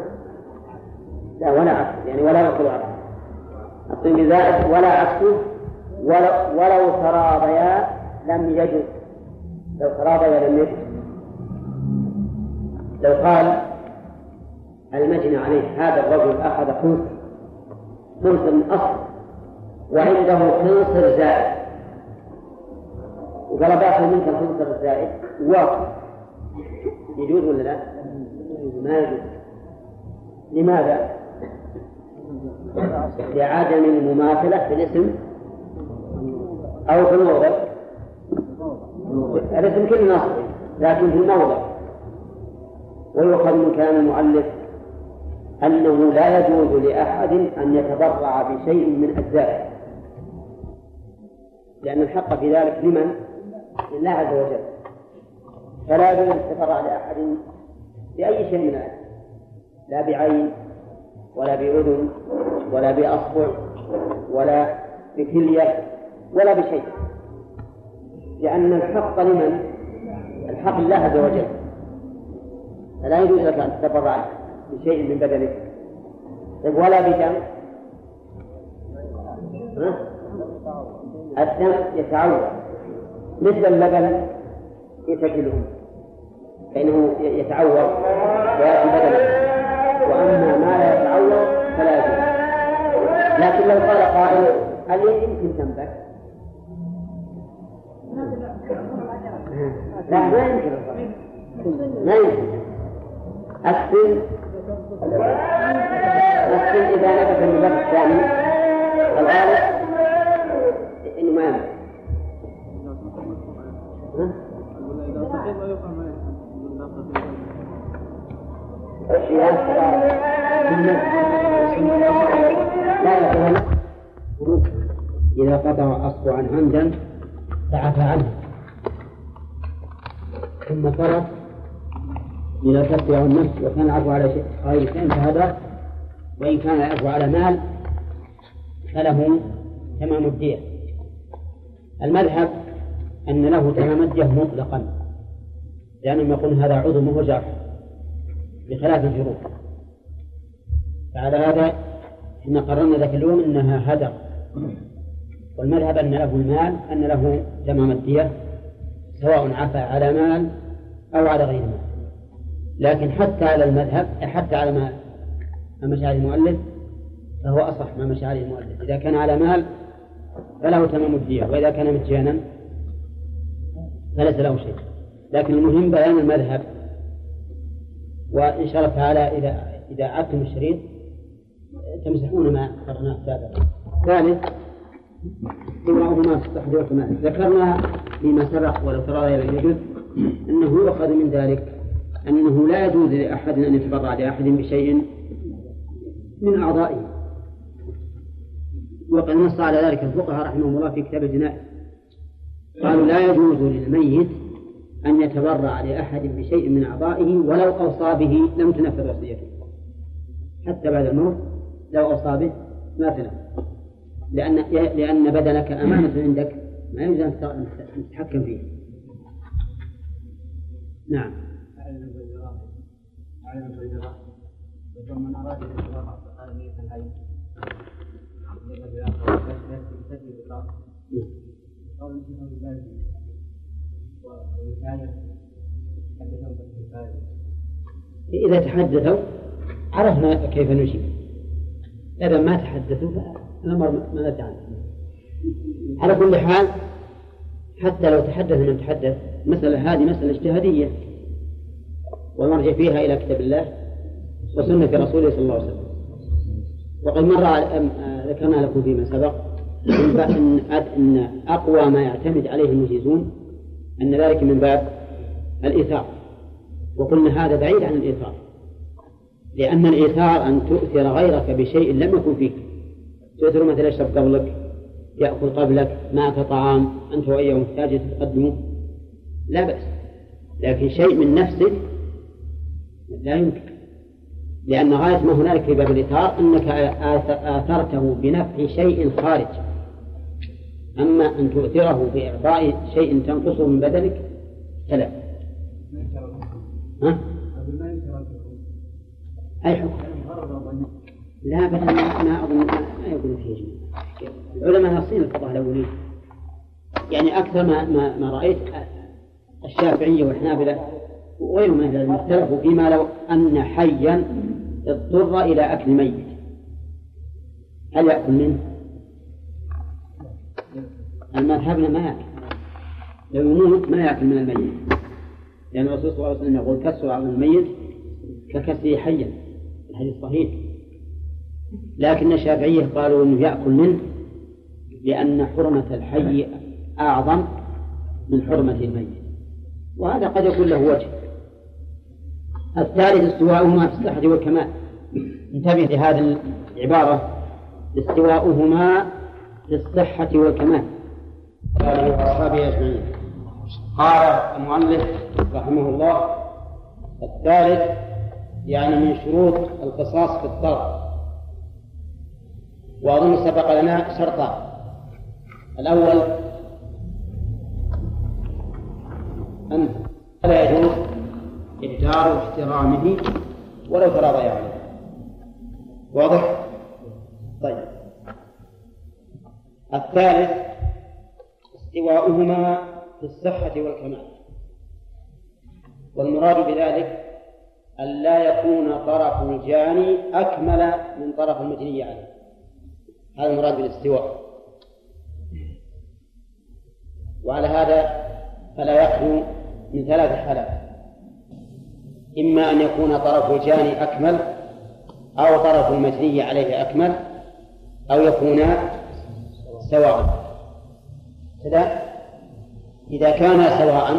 لا ولا عكس يعني ولا يأكل عكس الطين بزائد ولا عكسه ولو, ولو تراضيا لم يجد. لو تراضيا لم يجد. لو قال المجني عليه هذا الرجل أخذ خنصر خنصر من أصل وعنده خنصر زائد. وقال باخذ منك الخنصر الزائد واقف يجوز ولا لا؟ ما يجوز. لماذا؟ لعدم المماثلة في الاسم أو في الموضع. الاسم كل نص لكن في الموضع. ويؤخذ من كلام المؤلف أنه لا يجوز لأحد أن يتبرع بشيء من أجزائه. لأن الحق في ذلك لمن؟ لله عز وجل. فلا يجوز أن يتبرع لأحد بأي شيء من الأجزاء لا بعين ولا بأذن ولا بأصبع ولا بكلية ولا بشيء. لأن الحق لمن؟ الحق لله عز وجل. فلا يجوز لك أن تتبرع بشيء من بدنك. طيب ولا بدم الدم يتعود مثل اللبن يتكله فإنه يتعور ويأتي بدنه وأما ما لا يتعور فلا يجوز. لكن لو قال قائل اليد يمكن تنبت لا ما يمكن. ما يمكن. السن السن إذا نبت النبات الثاني. الغالب إنه ما يمكن إذا قطع أصبعا عمدا فعفى عنه. ثم طرق إذا تتبع النفس وكان العفو على شيء غير شيء فهذا وإن كان العفو على مال فله تمام الدية. المذهب أن له تمام الدية مطلقا لأنهم يقولون هذا عضو وهو جرح بخلاف الجروح. فعلى هذا إحنا قررنا ذاك اليوم إنها هدر. والمذهب أن له المال أن له تمام الدية سواء عفى على مال أو على غير مال. لكن حتى على المذهب حتى على ما مشى عليه المؤلف فهو أصح ما مشى عليه المؤلف. إذا كان على مال فله تمام الدية وإذا كان مجانا فليس له شيء. لكن المهم بيان المذهب. وإن شاء الله تعالى إذا إذا عدتم الشريط تمسحون ما قرأناه سابقا. ثالث والكمال ذكرنا فيما سبق ولو ترى يجوز أنه يؤخذ من ذلك. أنه لا يجوز لأحد أن يتبرع لأحد بشيء من أعضائه. وقد نص على ذلك الفقهاء رحمهم الله في كتاب الجنائز. قالوا لا يجوز للميت أن يتبرع لأحد بشيء من أعضائه ولو أوصى به لم تنفذ وصيته. حتى بعد الموت لو أوصى به ما تنفذ. لأن لأن بدنك أمانة عندك. ما يجوز أن تتحكم فيه. نعم. إذا تحدثوا عرفنا كيف نجيب. إذا ما تحدثوا فالأمر ما نتعلم على كل حال حتى لو تحدث من تحدث المسألة هذه مسألة اجتهادية. ونرجع فيها إلى كتاب الله وسنة رسوله صلى الله عليه وسلم. وقد مر ذكرنا لكم فيما سبق أن أن أقوى ما يعتمد عليه المجيزون أن ذلك من باب الإيثار. وقلنا هذا بعيد عن الإيثار. لأن الإيثار أن تؤثر غيرك بشيء لم يكن فيك. تؤثر مثلا يشرب قبلك يأكل قبلك معك طعام أنت وإياه محتاج تقدمه لا بأس. لكن شيء من نفسك لا يمكن. لأن غاية ما هنالك في باب الإيثار أنك آثرته بنفع شيء خارج. أما أن تؤثره بإعطاء شيء تنقصه من بدنك فلا. ها؟ أي حكم؟ لا بل ما أظن ما يقول فيه العلماء ناصين القضاء الأولين. يعني أكثر ما ما, ما رأيت الشافعية والحنابلة وغيرهم من العلم اختلفوا فيما لو أن حيا اضطر إلى أكل ميت. هل يأكل منه؟ المذهبنا ما يأكل. لو يموت ما يأكل من الميت. لأن الرسول صلى الله عليه وسلم يقول كسر عظم الميت ككسره حيا. الحديث صحيح. لكن الشافعية قالوا أنه يأكل منه لأن حرمة الحي أعظم من حرمة الميت. وهذا قد يكون له وجه. الثالث استواؤهما في الصحة والكمال. انتبه لهذه العبارة. استواؤهما في الصحة والكمال. آله وأصحابه أجمعين. قال المؤلف رحمه الله الثالث يعني من شروط القصاص في الطرف وأظن سبق لنا شرطان. الأول أن لا يجوز إهدار احترامه ولو تراضي عليه واضح؟ طيب. الثالث استواؤهما في الصحة والكمال. والمراد بذلك أن لا يكون طرف الجاني أكمل من طرف المجني عليه. هذا المراد بالاستواء. وعلى هذا فلا يخلو من ثلاث حالات. إما أن يكون طرف الجاني أكمل أو طرف المجني عليه أكمل أو يكونا سواء. كذا؟ إذا كانا سواء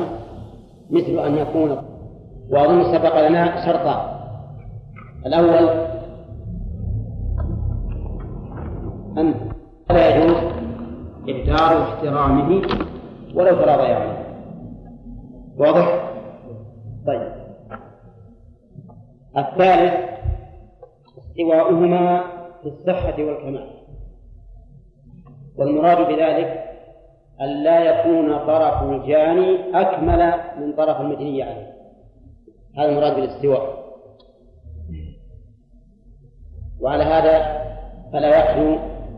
مثل أن يكون وأظن سبق لنا شرطان الأول أن لا يجوز إهدار احترامه ولو تراضي عليه واضح؟ طيب. الثالث استواؤهما في الصحة والكمال. والمراد بذلك أن لا يكون طرف الجاني أكمل من طرف المجني عليه. هذا المراد بالاستواء. وعلى هذا فلا يخلو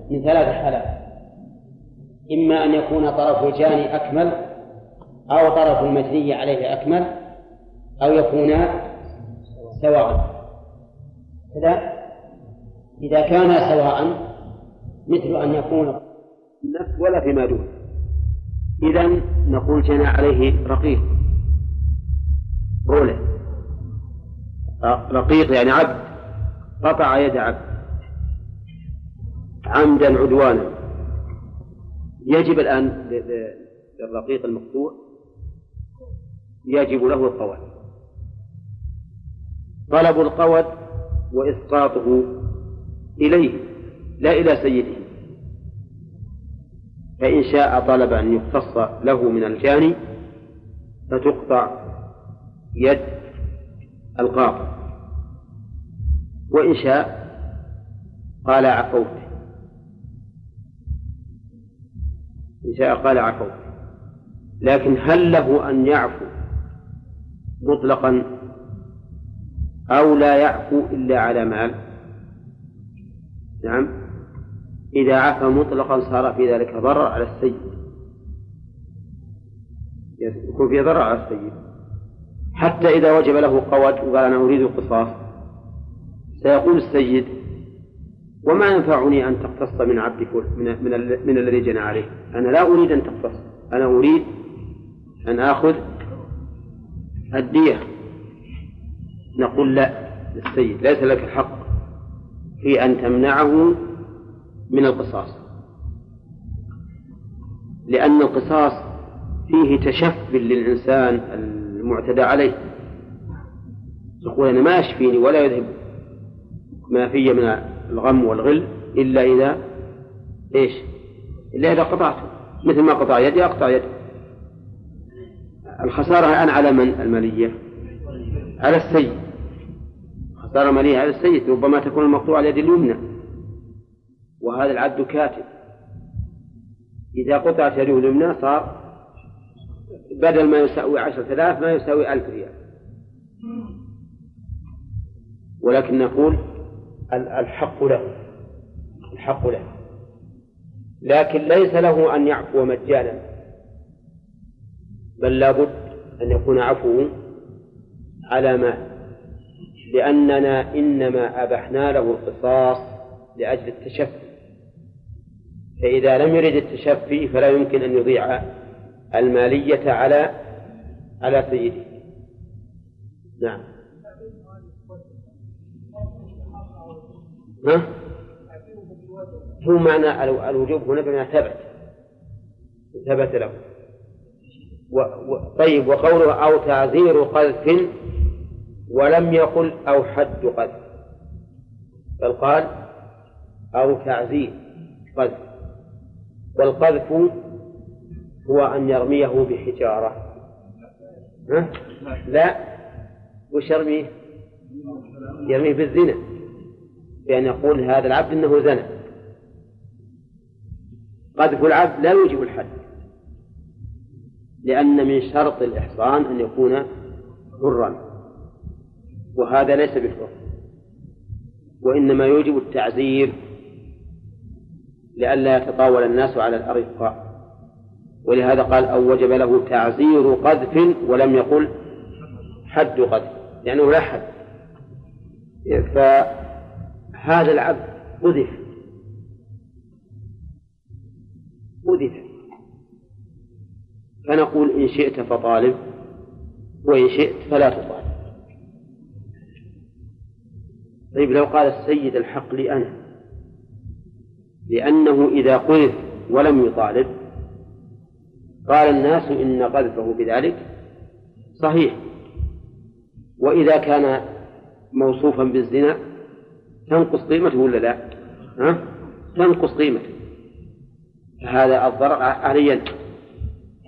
من ثلاث حالات. إما أن يكون طرف الجاني أكمل أو طرف المجني عليه أكمل أو يكونا سواء. كذا؟ إذا كانا سواء مثل أن يكون النفس ولا فيما دون. إذا نقول جنى عليه رقيق. رولة رقيق يعني عبد. قطع يد عبد. عمدا عدوانا. يجب الآن للرقيق المقطوع يجب له القود طلب القود وإسقاطه إليه لا إلى سيده. فإن شاء طلب أن يقتص له من الجاني فتقطع يد القاطع. وإن شاء قال عفوت. إن شاء قال عفوت. لكن هل له أن يعفو مطلقا؟ أو لا يعفو إلا على مال. نعم. إذا عفى مطلقا صار في ذلك ضرر على السيد. يكون فيه ضرر على السيد. حتى إذا وجب له قود وقال أنا أريد القصاص سيقول السيد وما ينفعني أن تقتص من عبد من, من, من الذي جنى عليه؟ أنا لا أريد أن تقتص. أنا أريد أن آخذ الدية. نقول لا للسيد ليس لك الحق في أن تمنعه من القصاص. لأن القصاص فيه تشف للإنسان المعتدى عليه. يقول أنا ما يشفيني ولا يذهب ما في من الغم والغل إلا إذا إيش؟ إلا إذا قطعته. مثل ما قطع يدي أقطع يدي. الخسارة الآن على من؟ المالية. على السيد خسارة مالية على السيد ربما تكون المقطوعة على اليد اليمنى. وهذا العبد كاتب. إذا قطعت يده اليمنى صار بدل ما يساوي عشرة آلاف ما يساوي ألف ريال. ولكن نقول الحق له. الحق له. لكن ليس له أن يعفو مجانا. بل لابد أن يكون عفوه على مال لأننا إنما أبحنا له القصاص لأجل التشفي. فإذا لم يرد التشفي فلا يمكن أن يضيع المالية على على سيده. نعم. ها؟ هو معنى الوجوب هنا بما ثبت. ثبت له. و... و... طيب وقوله أو تعذير قذف ولم يقل أو حد قذف بل قال أو تعزير قذف والقذف هو أن يرميه بحجارة ها؟ لا وش يرميه؟ يرميه بالزنا بأن يقول هذا العبد أنه زنى قذف العبد لا يوجب الحد لأن من شرط الإحصان أن يكون حرا. وهذا ليس بالحر وإنما يوجب التعزير لئلا يتطاول الناس على الأرقاء ولهذا قال أو وجب له تعزير قذف ولم يقل حد قذف لأنه لا حد. فهذا العبد قذف. قذف. فنقول إن شئت فطالب وإن شئت فلا تطالب طيب لو قال السيد الحق لي أنا لأنه إذا قذف ولم يطالب قال الناس إن قذفه بذلك صحيح وإذا كان موصوفا بالزنا تنقص قيمته ولا لا؟ ها؟ تنقص قيمته فهذا الضرر علي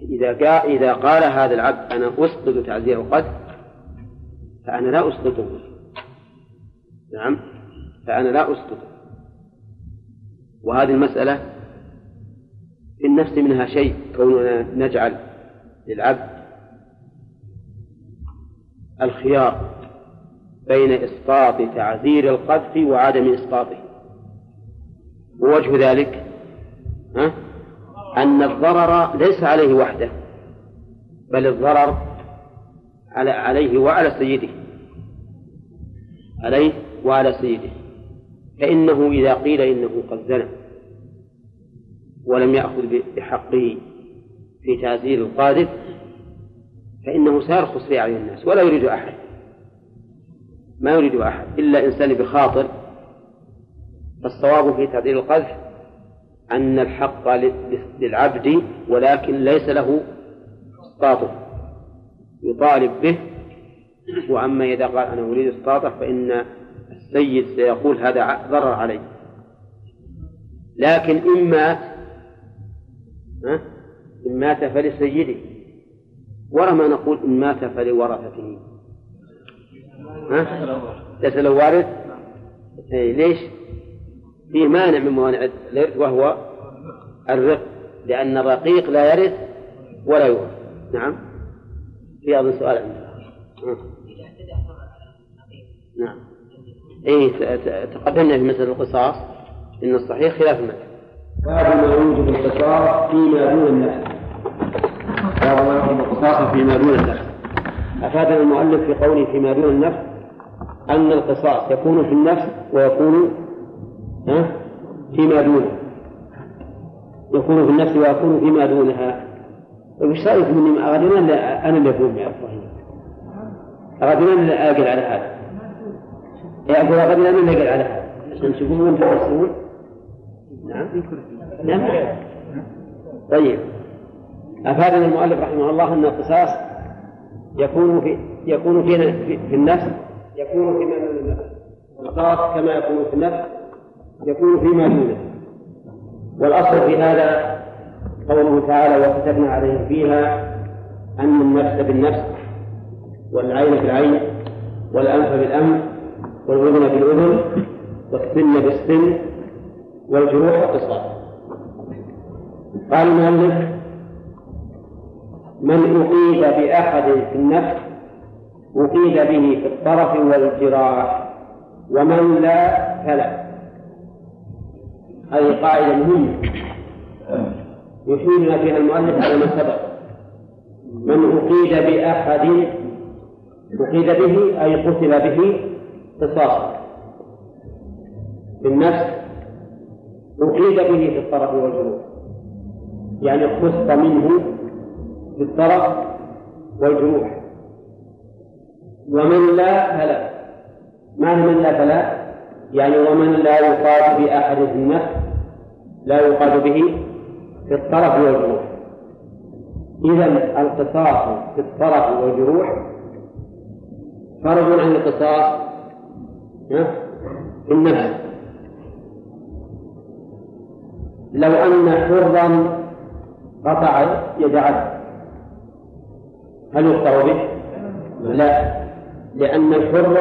إذا قال إذا قال هذا العبد أنا أسقط تعزير القذف فأنا لا أسقطه. نعم؟ فأنا لا أسقطه. وهذه المسألة في النفس منها شيء كوننا نجعل للعبد الخيار بين إسقاط تعذير القذف وعدم إسقاطه. ووجه ذلك ها؟ أن الضرر ليس عليه وحده بل الضرر على عليه وعلى سيده. عليه وعلى سيده. فإنه إذا قيل إنه قد زنى ولم يأخذ بحقه في تعزير القاذف فإنه سيرخص في أعين الناس ولا يريد أحد. ما يريد أحد إلا إنسان بخاطر فالصواب في تعديل القذف أن الحق للعبد ولكن ليس له إسقاطه يطالب به وأما إذا قال أنا أريد إسقاطه فإن السيد سيقول هذا ضرر علي. لكن إن مات إن مات فلسيده. ورما نقول إن مات فلورثته. ها؟ ليس له وارث؟ إيه ليش؟ فيه مانع من موانع الإرث وهو الرق لأن الرقيق لا يرث ولا يورث. نعم. في أظن سؤال عندنا نعم. إيه تقدمنا في مسألة القصاص إن الصحيح خلاف المذهب. باب ما يوجب القصاص فيما دون النفس. باب ما يوجب القصاص فيما دون النفس. أفادنا المؤلف في قوله فيما دون النفس أن القصاص يكون في النفس ويكون فيما دونه. يكون في النفس ويكون فيما دونها. وش رأيكم إني غدنا أنا اللي أقول مع الصحيح غدنا اللي أقل على هذا. يقول غدنا أنا اللي أقل على هذا. عشان تشوفون وين تفسرون نعم. نعم. طيب. أفادنا المؤلف رحمه الله أن القصاص يكون في يكون في في النفس يكون فيما دون النفس. القصاص كما يكون في النفس. يكون فيما دونه والأصل في هذا قوله تعالى وكتبنا عليهم فيها أن النفس بالنفس والعين بالعين والأنف بالأنف والأذن بالأذن والسن بالسن والجروح قصاص قال المؤلف من أقيد بأحد في النفس أقيد به في الطرف والجراح ومن لا فلا هذه قاعدة مهمة. يشيرنا فيها المؤلف على ما سبق. من أقيد بأحد أقيد به أي قتل به قصاصا بالنفس أقيد به في الطرف والجروح يعني خص منه في الطرف والجروح ومن لا فلا. معنى من لا فلا؟ يعني ومن لا يقاد بأحد في النفس لا يقاد به في الطرف والجروح. إذا القصاص في الطرف والجروح فرض عن القصاص في النفس لو أن حرا قطع يد عبد. هل يقطع به؟ لا. لأن الحر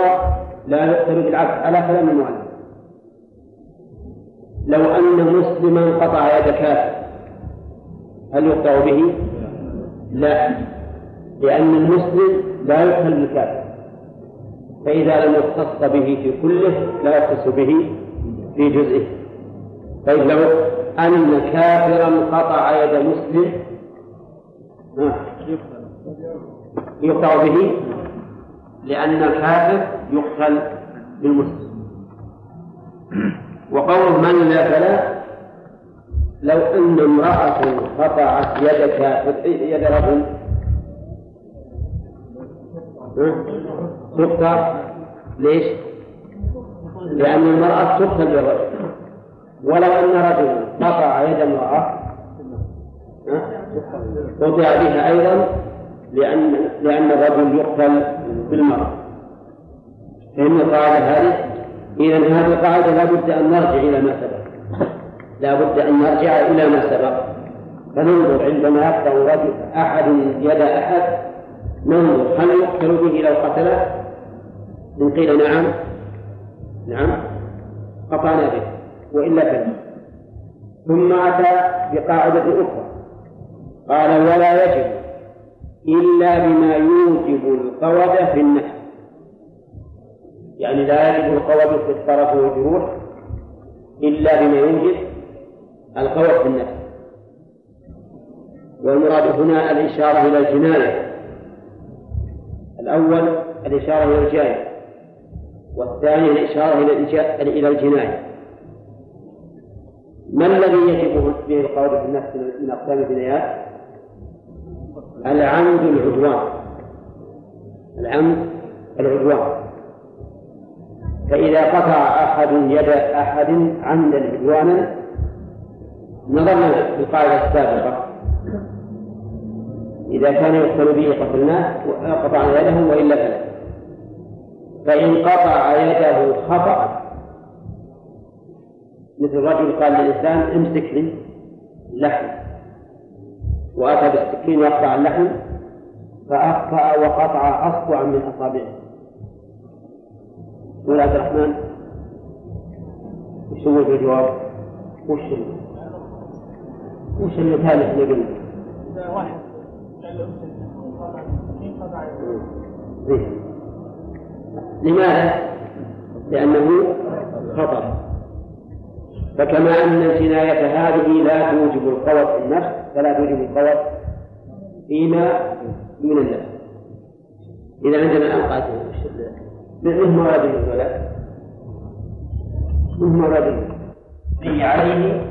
لا يقتل بالعبد على كلام المؤلف لو أن مسلما قطع يد كافر هل يقطع به؟ لا لأن المسلم لا يقتل بالكافر فإذا لم يختص به في كله لا يختص به في جزئه. طيب لو أن كافرا قطع يد مسلم يقطع به؟ لأن الكافر يقتل بالمسلم. وقول من لا فلا؟ لو أن امرأة قطعت يد كافر يد رجل. تقطع. ليش؟ لأن المرأة تقتل بالرجل. ولو أن رجلا قطع يد امرأة قطع بها أيضا لأن لأن الرجل يقتل بالمرأة. فإن القاعدة هذه؟ إذا هذه القاعدة لا بد أن نرجع إلى ما سبق. لا بد أن نرجع إلى ما سبق. فننظر عندما يقطع رجل أحد يد أحد ننظر هل يقتل به لو قتله؟ إن قيل نعم نعم قطعنا به وإلا فلا. ثم أتى بقاعدة أخرى. قال ولا يجب إلا بما يوجب القود في النحو. يعني لا يجب القود في الطرف والجروح إلا بما يوجب القود في النفس. والمراد هنا الإشارة إلى الجناية. الأول الإشارة إلى الجاية والثاني الإشارة إلى إلى الجناية. ما الذي يجب به القول في النفس من أقسام الجنايات؟ العمد العدوان. العمد العدوان. فإذا قطع أحد يد أحد عمدا عدوانا نظرنا في القاعدة السابقة إذا كان يقتل به قتلناه قطعنا يده وإلا فلا. فإن قطع يده خطأ مثل رجل قال للإنسان امسك لي لحم. وأتى بالسكين يقطع اللحم فأخطأ وقطع أصبعا من أصابعه. يقول عبد الرحمن وش هو الجواب؟ وش وش المثال اللي قلنا؟ إذا واحد لماذا؟ لأنه خطر فكما أن الجناية هذه لا توجب القوة في النفس فلا توجب القوة فيما من النفس إذا عندنا الآن قاعدة من مراد الولد من مراد أي عليه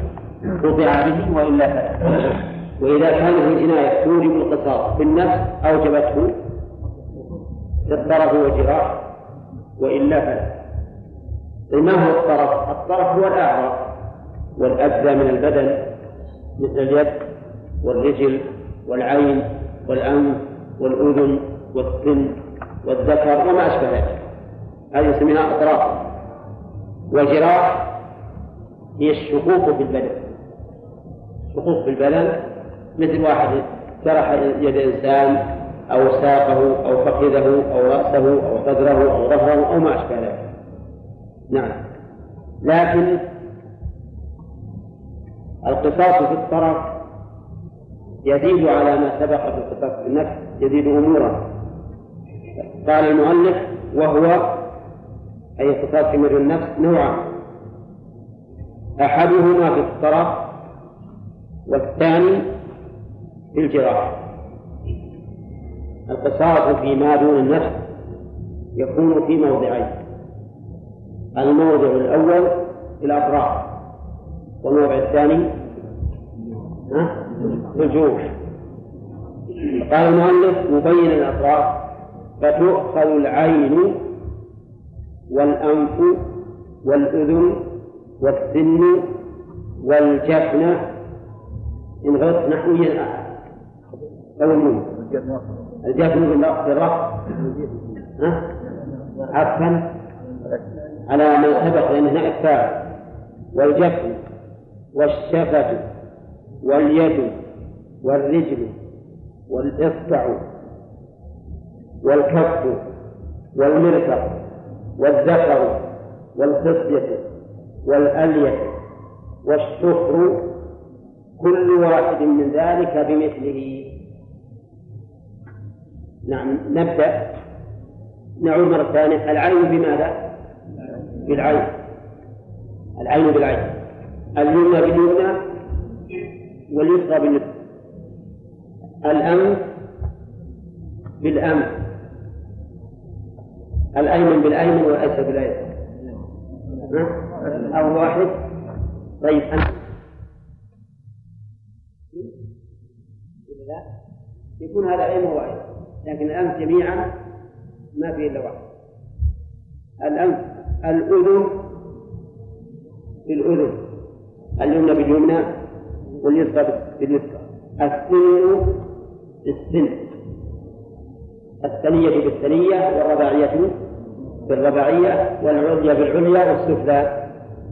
قطع به وإلا فلا. وإذا كانت الجناية توجب القصاص بالنفس أوجبته. في الطرف والجراح وإلا فلا. طيب ما هو الطرف؟ الطرف هو الأعراض. والأجزاء من البدن مثل اليد والرجل والعين والأنف والأذن والسن والذكر وما أشبه ذلك. هذه يسميها أطراف. والجراح هي الشقوق في البدن شقوق في البدن مثل واحد جرح يد إنسان أو ساقه أو فخذه أو رأسه أو صدره أو ظهره أو ما أشبه ذلك. نعم. لكن القصاص في الطرف يزيد على ما سبق في القصاص في النفس يزيد أمورا قال المؤلف وهو أي القصاص في النفس نوعان. أحدهما في الطرف والثاني في الجراح. القصاص فيما دون النفس يكون في موضعين. الموضع الأول في الأطراف والموضع الثاني في الجروح. قال المؤلف مبين الأطراف فتؤخذ العين والأنف والأذن والسن والجفن. إن غلط نحويا أو النون الجفن بالرفع عطفا على ما سبق لأن هناك فاعل والجفن والشفة واليد والرجل والإصبع والكف والمرفق. والذكر والخصية والألية والشكر كل واحد من ذلك بمثله. نعم نبدأ. نعود مرة ثانية. العين بماذا؟ بالعين. العين بالعين. اليمنى باليمنى واليسرى باليسرى. الأنف بالأنف. الأيمن بالأيمن والأيسر بالأيسر أو واحد. طيب أنت. يكون هذا علم واحد لكن الأنف جميعا ما فيه إلا واحد. الأنف الأذن بالأذن. اليمنى باليمنى واليسرى باليسرى. السن بالسن الثنية بالثنية والرباعية بالرباعية والعليا بالعليا والسفلى.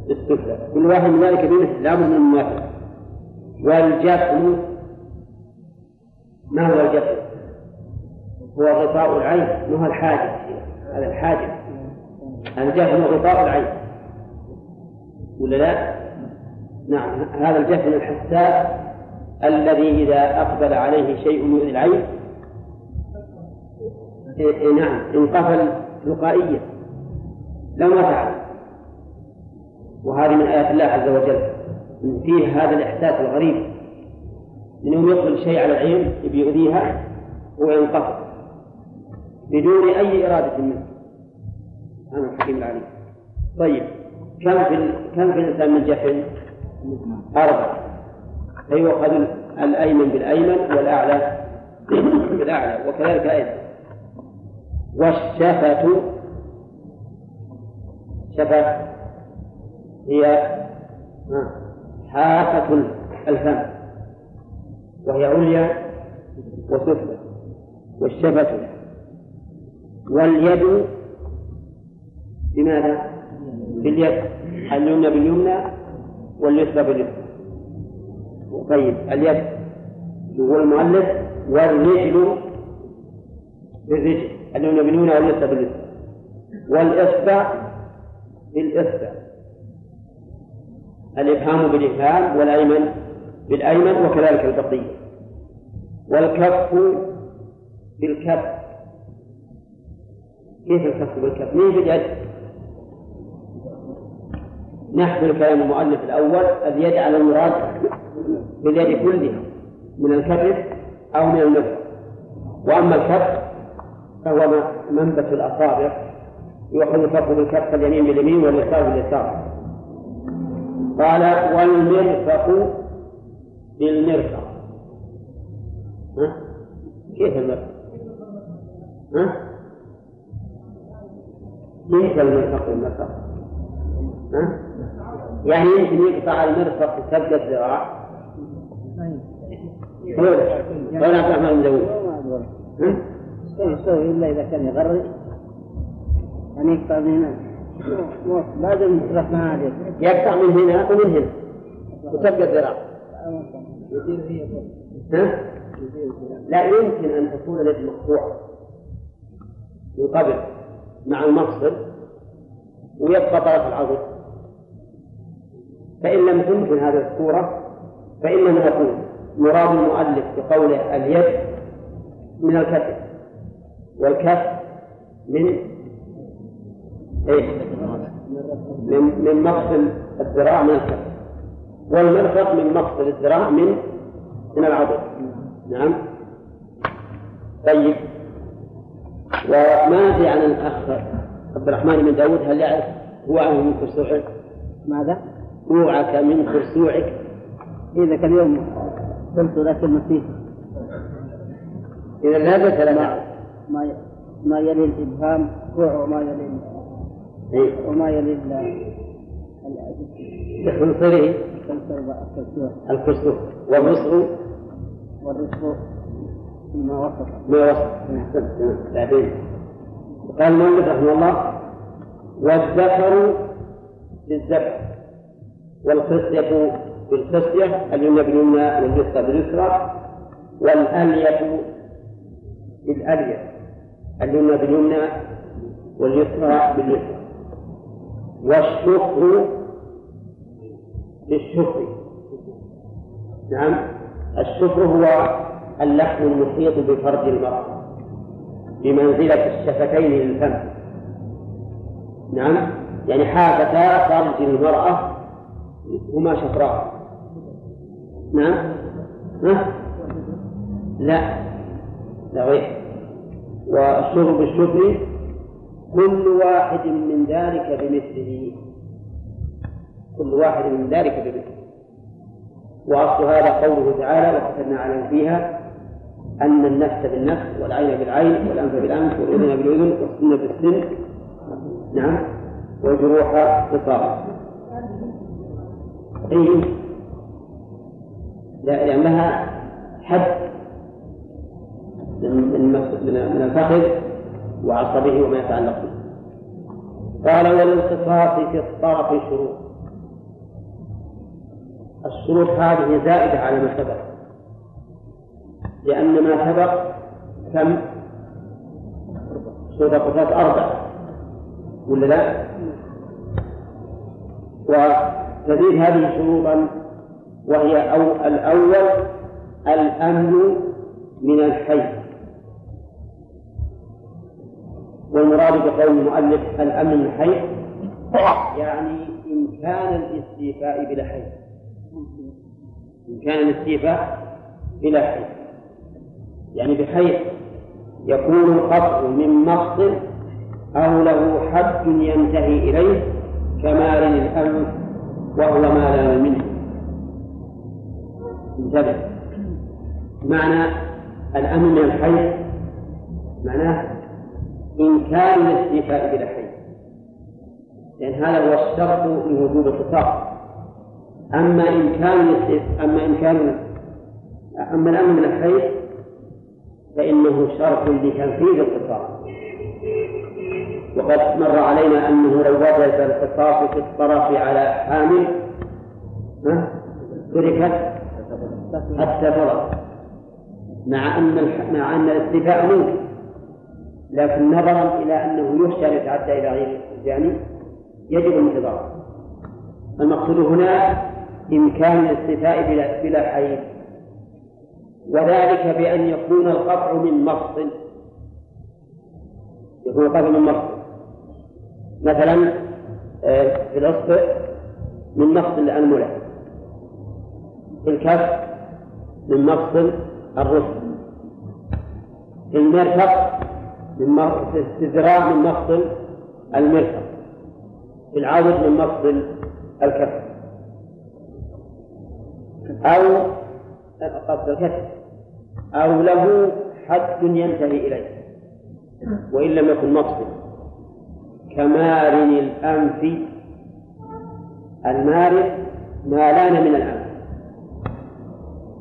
بالسفلى. كل واحد من ذلك بمثل لا من المماثلة والجفن ما هو الجفن؟ هو غطاء العين. ما هو الحاجب؟ هذا الحاجب. الجفن غطاء العين. ولا لا؟ نعم. هذا الجفن الحساس الذي إذا أقبل عليه شيء يؤذي العين. إيه، إيه، نعم. انقفل تلقائيا لو ما فعل وهذه من آيات الله عز وجل. فيه هذا الإحساس الغريب. أنه يقبل شيء على العين بيؤذيها وينقفل بدون أي إرادة منه. أنا الحكيم العليم. طيب. كم في كم في الإنسان من جفن؟ أربعة. فيؤخذ الأيمن بالأيمن والأعلى بالأعلى. وكذلك أيضا. والشفة شفة هي حافة الفم وهي عليا وسفلى والشفة واليد بماذا؟ باليد اليمنى باليمنى واليسرى باليسرى طيب اليد هو المؤلف والرجل بالرجل اليمنى باليمنى واليسرى باليسرى والإصبع بالإصبع الإبهام بالإبهام والأيمن بالأيمن وكذلك البقية. والكف بالكف. كيف الكف بالكف؟ مين باليد؟ نحمل كلام المؤلف الأول اليد على المراد باليد كلها من الكف أو من المفرق وأما الكف فهو منبت الأصابع يؤخذ الكف بالكف اليمين باليمين واليسار باليسار قال والمرفق بالمرفق ها؟ كيف المرفق؟ ها؟ كيف المرفق بالمرفق؟ ها؟ يعني يمكن يقطع المرفق وتبقى الذراع قول عبد الرحمن بن داوود يسوي إلا إذا كان يغرق. يعني يقطع من هنا. لازم تروح مع هذه. يقطع من هنا ومن هنا. وتبقى الذراع. لا يمكن أن تكون اليد مقطوعة. من قبل. مع المفصل. ويبقى طرف العضد فإن لم تمكن هذه الصورة فإننا نقول مراد المؤلف بقوله اليد من الكتف. والكف من إيش؟ من من مفصل الذراع من الكف. والمرفق من مفصل الذراع من من العضد نعم. طيب. وما أدري عن الأخ عبد الرحمن بن داود؟ هل يعرف هو عنه من كرسوعك؟ ماذا؟ وعك من كرسوعك. إذا كان اليوم قلت ذاك المسيح. إذا لا بأس لا ما ما يلي الإبهام كوع وما يلي إيه؟ وما يلي الخنصري الكرسوع والرسغ والرسغ ما وصف. ما وصف. بعدين. قال المؤلف رحمه الله والذكر بالذكر والخصية بالخصية اليمنى باليمنى واليسرى باليسرى والألية بالألية. اليمنى باليمنى واليسرى باليسرى. والشكر بالشكر نعم. الشكر هو اللحم المحيط بفرج المرأة بمنزلة الشفتين للفم. نعم. يعني حافتا فرج المرأة هما شفراء نعم. ها؟ لا. لا غير. والشكر بالشكر كل واحد من ذلك بمثله. كل واحد من ذلك بمثله. وأصل هذا قوله تعالى وكتبنا عليهم فيها أن النفس بالنفس والعين بالعين والأنف بالأنف والأذن بالأذن والسن بالسن. نعم. والجروح قصاص أي لأن لها حد. من من الفخذ وعصبه وما يتعلق به. قال وللقصاص في الطرف شروط. الشروط هذه زائدة على ما سبق. لأن ما سبق كم؟ شروط القصاص أربعة. ولا لا؟ تزيد هذه شروطا وهي أو الأول الأمن من الحي. والمراد بقول المؤلف الأمن من الحي يعني إمكان الاستيفاء بلا حي إمكان الاستيفاء بلا حي يعني بحيث يكون القطع من مقص أو له حد ينتهي إليه كمال الأنف وهو ما لا منه. انتبه. معنى الأمن من الحي معناه إمكان الاستيفاء بلا حي. لأن هذا هو الشرط لوجوب القطاع أما إمكان أما إمكان أما الأمن من الحي فإنه شرط لتنفيذ القطاع وقد مر علينا أنه لو وجد القصاص في الطرف على حامل تركت حتى مع أن مع أن الاستيفاء ممكن لكن نظرا إلى أنه يخشى أن يتعدى إلى غير الجاني يجب الانتظار. المقصود هنا إمكان الاستيفاء بلا, بلا حيث وذلك بأن يكون القطع من مفصل يكون القطع من مفصل مثلا آه، في الأصبع من مفصل الأنملة في الكف من مفصل الرسل في المرفق من في الذراع من مفصل المرفق. في العضد من مفصل الكف أو قصد الكتف أو له حد ينتهي إليه. وإن لم يكن مفصل كمارن الأنف. المارن ما لأن من الأنف.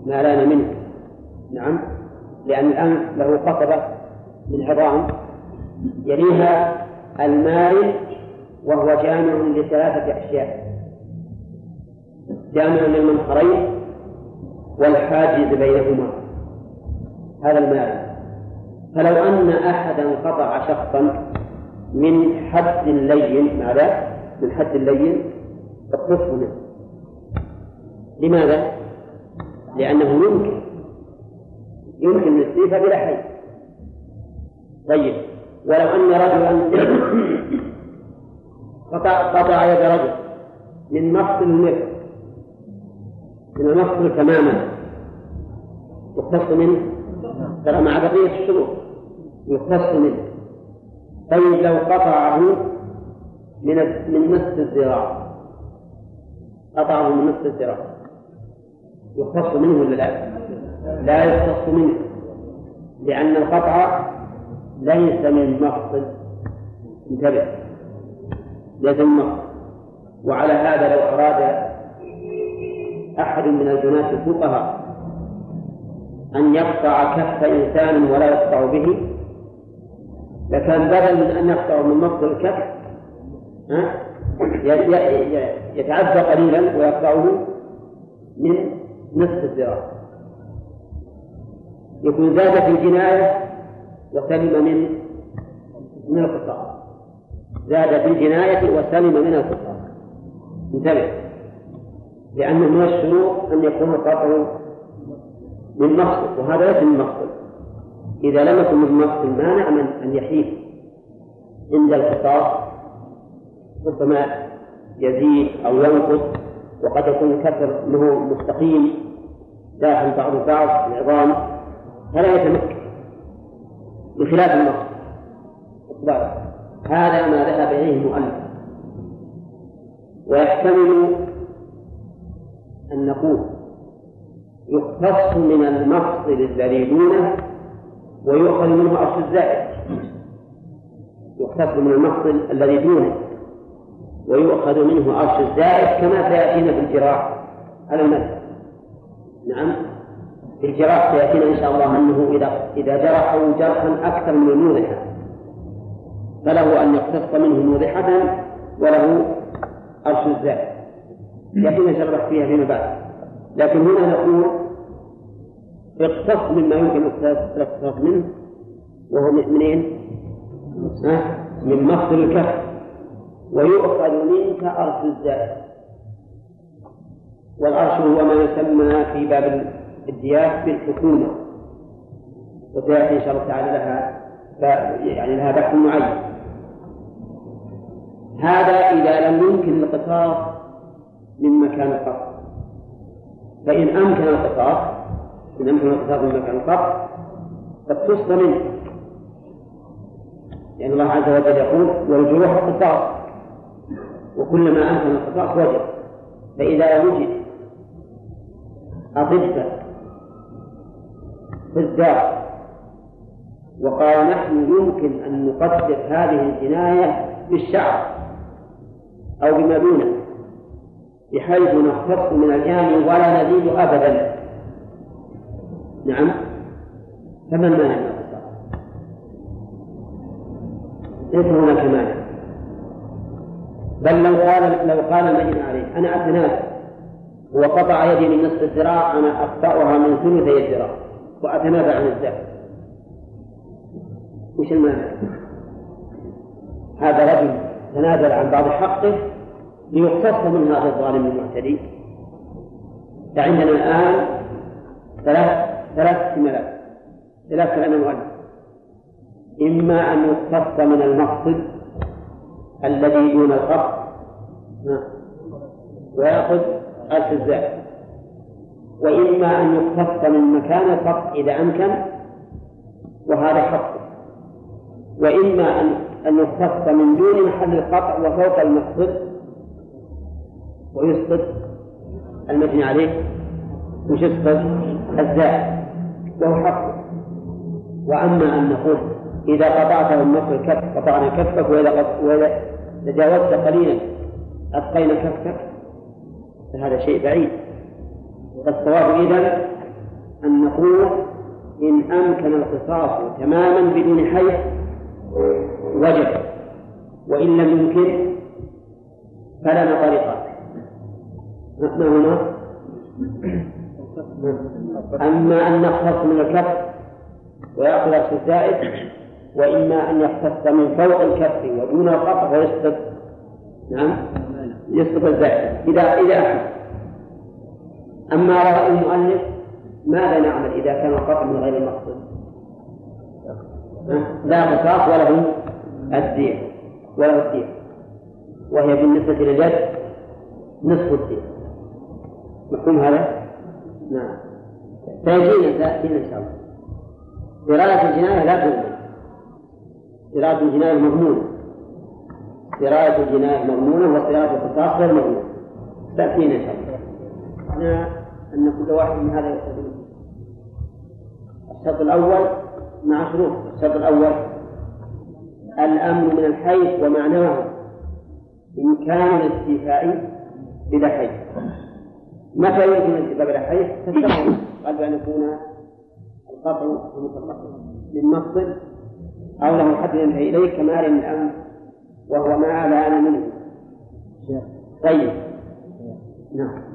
ما لأن منه. نعم. لأن الأنف له قصبة من عظام يليها المارن وهو جامع لثلاثة أشياء. جامع للمنخرين والحاجز بينهما. هذا المال فلو أن أحدا قطع شخصا من حد لين ماذا؟ من حد لين اقتصه منه. لماذا؟ لأنه يمكن. يمكن الاستيفاء بلا حي طيب. ولو أن رجلا قطع قطع يد رجل من مفصل المرء من المفصل تماما. يختص منه ترى مع بقية الشروط. يختص منه طيب لو قطعه من من نصف الذراع. قطعه من نصف الذراع. يختص منه ولا لا؟ لا يختص منه. لأن القطع ليس من مفصل انتبه. ليس من مفصل وعلى هذا لو أراد أحد من البنات الفقهاء أن يقطع كف إنسان ولا يقطع به لكان بدل من أن يقطع من مفصل الكف يتعدى قليلا ويقطعه من نصف الذراع. يكون زاد في الجناية وسلم من من القطاع زاد في الجناية وسلم من القطاع انتبه. لأن من الشروط أن يكون القطع من مقصد وهذا ليس من مقصد إذا لم يكن من مقصد مانع من أن يحيف عند القصاص ربما يزيد أو ينقص وقد يكون الكسر له مستقيم داخل بعض بعض العظام. فلا يتمكن. بخلاف المقصد هذا ما ذهب إليه المؤلف. ويحتمل أن نقول يختص من المفصل الذي دونه ويؤخذ منه أصل الزائد. يختص من المفصل الذي دونه ويؤخذ منه عرش الزائد كما سيأتينا في الجراح على المذهب. نعم. الجراح سيأتينا إن شاء الله أنه إذا إذا جرحوا جرحا أكثر من الموضحة. فله أن يقتص منه موضحة وله عرش الزائد لكن نشرح فيها فيما بعد. لكن هنا نقول اقتص مما يمكن الاقتصاص منه وهو منين؟ من مفصل الكف ويؤخذ منك أرش الزائد والعرش هو ما يسمى في باب الديات بالحكومة. وسيأتي إن شاء الله تعالى لها يعني لها بحث معين. هذا إذا لم يمكن القصاص من مكان القصر فإن أمكن القصاص إن أمكن القصاص من مكان القصر فاقتص منه. لأن الله عز وجل يقول والجروح قصاص وكلما أمكن القصاص وجب فإذا وجد أطباء فزاق وقال نحن يمكن أن نقدر هذه الجناية بالشعر أو بما دونه بحيث نختص من الجاني ولا نزيد أبدا. نعم؟ فما المانع من؟ ليس هناك مانع. بل لو قال لو قال المجني عليه أنا أتنازل. وقطع يدي من نصف الذراع أنا أقطعها من ثلثي الذراع. وأتنازل عن الزكاة وش المانع؟ هذا رجل تنازل عن بعض حقه ليقتص من هذا الظالم المعتدي. فعندنا الآن ثلاث ثلاث احتمالات ثلاث كلام إما أن يقتص من المقصد الذي دون القصد ويأخذ ألف الزائد وإما أن يقتص من مكان القصد إذا أمكن وهذا حق. وإما أن أن يختص من دون محل القطع وفوق المقصد ويسقط. المجني عليه وش يسقط الزائد وهو حق. وأما أن نقول إذا قطعته نصف الكف قطعنا كفك وإذا تجاوزت قليلا أبقينا كفك فهذا شيء بعيد. فالصواب إذا أن نقول إن أمكن القصاص تماما بدون حيث وجب وإن لم يمكن فلنا طريقات ما هما؟ أما أن نختص من الكف ويأخذ الزائد وإما أن يختص من فوق الكف ودون القطع ويسقط. نعم؟ يسقط الزائد. إذا إذا أحد أما رأي المؤلف ماذا نعمل إذا كان القطع من غير المقصود؟ لا قصاص وله الدين وله الدين وهي بالنسبة للجد نصف الدين. مفهوم هذا؟ نعم. سيجينا سيأتينا إن شاء الله. دراية الجناية لا تؤمن. دراية الجناية مضمونة دراية الجناية مضمونة ودراية القصاص غير مضمونة تأتينا إن شاء الله. أن كل واحد من هذا يستفيد. الشرط الأول مع شروط الشرط الأول الأمن من الحيث ومعناه إمكان الاستيفاء بلا حيث متى يمكن الاستيفاء بلا حيث؟ تستقبل قبل أن يكون القطع من مقصد أو له حد ينتهي إليه كمال الأمن وهو ما لا منه. طيب. نعم.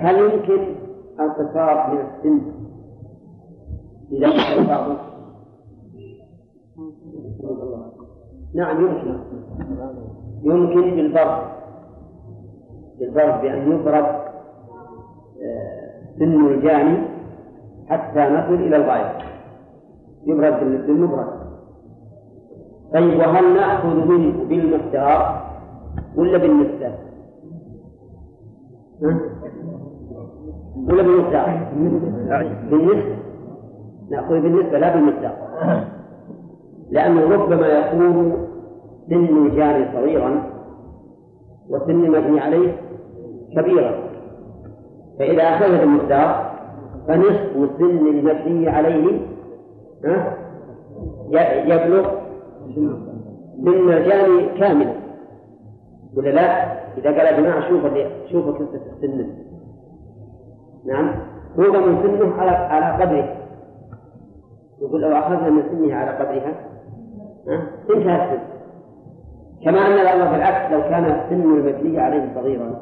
هل يمكن القصاص من السن إذا كان نعم يمكن. يمكن بالضرب بالضرب بأن يضرب آه، سن الجاني حتى نصل إلى الغاية. يبرد بالمبرد طيب وهل نأخذ منه بالمقدار ولا بالنسبة؟ ولا بالمقدار؟ بالنسبة. نأخذ بالنسبة لا بالمقدار لأنه ربما يكون سن الجاري صغيرا وسن المبني عليه كبيرا. فإذا أخذ بالمقدار فنصف سن المبني عليه يبلغ سن الجاني كاملا. ولا لا؟ إذا قال يا جماعة شوفوا شوفوا قصة السن. نعم. هو من سنه على على قدره. يقول لو أخذنا من سنه على قدرها انتهى السن. كما أن الأمر بالعكس لو كان سن المبني عليه صغيرا.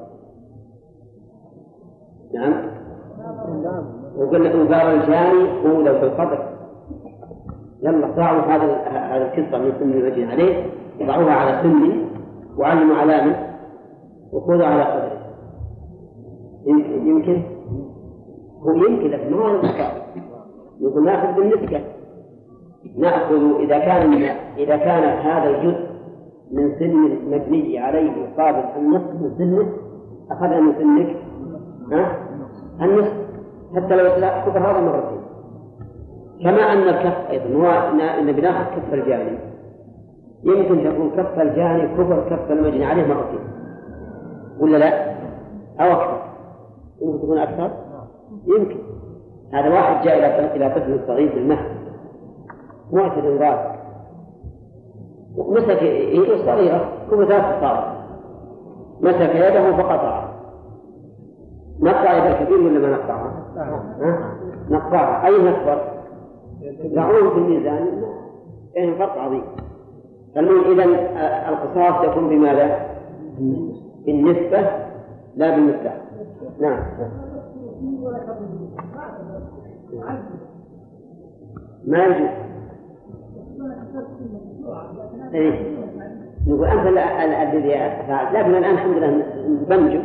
نعم. وقلنا وقال الجاني هو لو في القدر. يلا ضعوا هذا هذه القصة من سن المبني عليه ضعوها على سني وعلموا علامة وخذوا على قدره. يمكن هو يمكن لكن ما هو يقول ناخذ بالنسبة نأخذ إذا كان إذا كان هذا الجزء من سن المبني عليه يقابل النصف من سنه أخذنا من سنك ها؟ النصف حتى لو كفر هذا مرتين. كما أن الكف أيضا هو أن بناخذ كف الجاني يمكن تكون كف الجاني كفر كف المجني عليه مرتين ولا لا؟ أو أكثر؟ يمكن تكون أكثر؟ يمكن. هذا واحد جاء إلى إلى طفل صغير المهد. معتد ذلك مسك يده صغيرة كم ثلاث صار مسك يده فقطعها نقطع يد الكبير ولا ما نقطعها؟ نقطعها أي نكبر؟ يضعون في الميزان. يعني فرق عظيم. المهم إذا القصاص يكون بماذا؟ بالنسبة لا بالمثال نعم. ما يجوز. إيه؟ نقول أنت الذي فعلت لكن الآن الحمد لله نبنجه.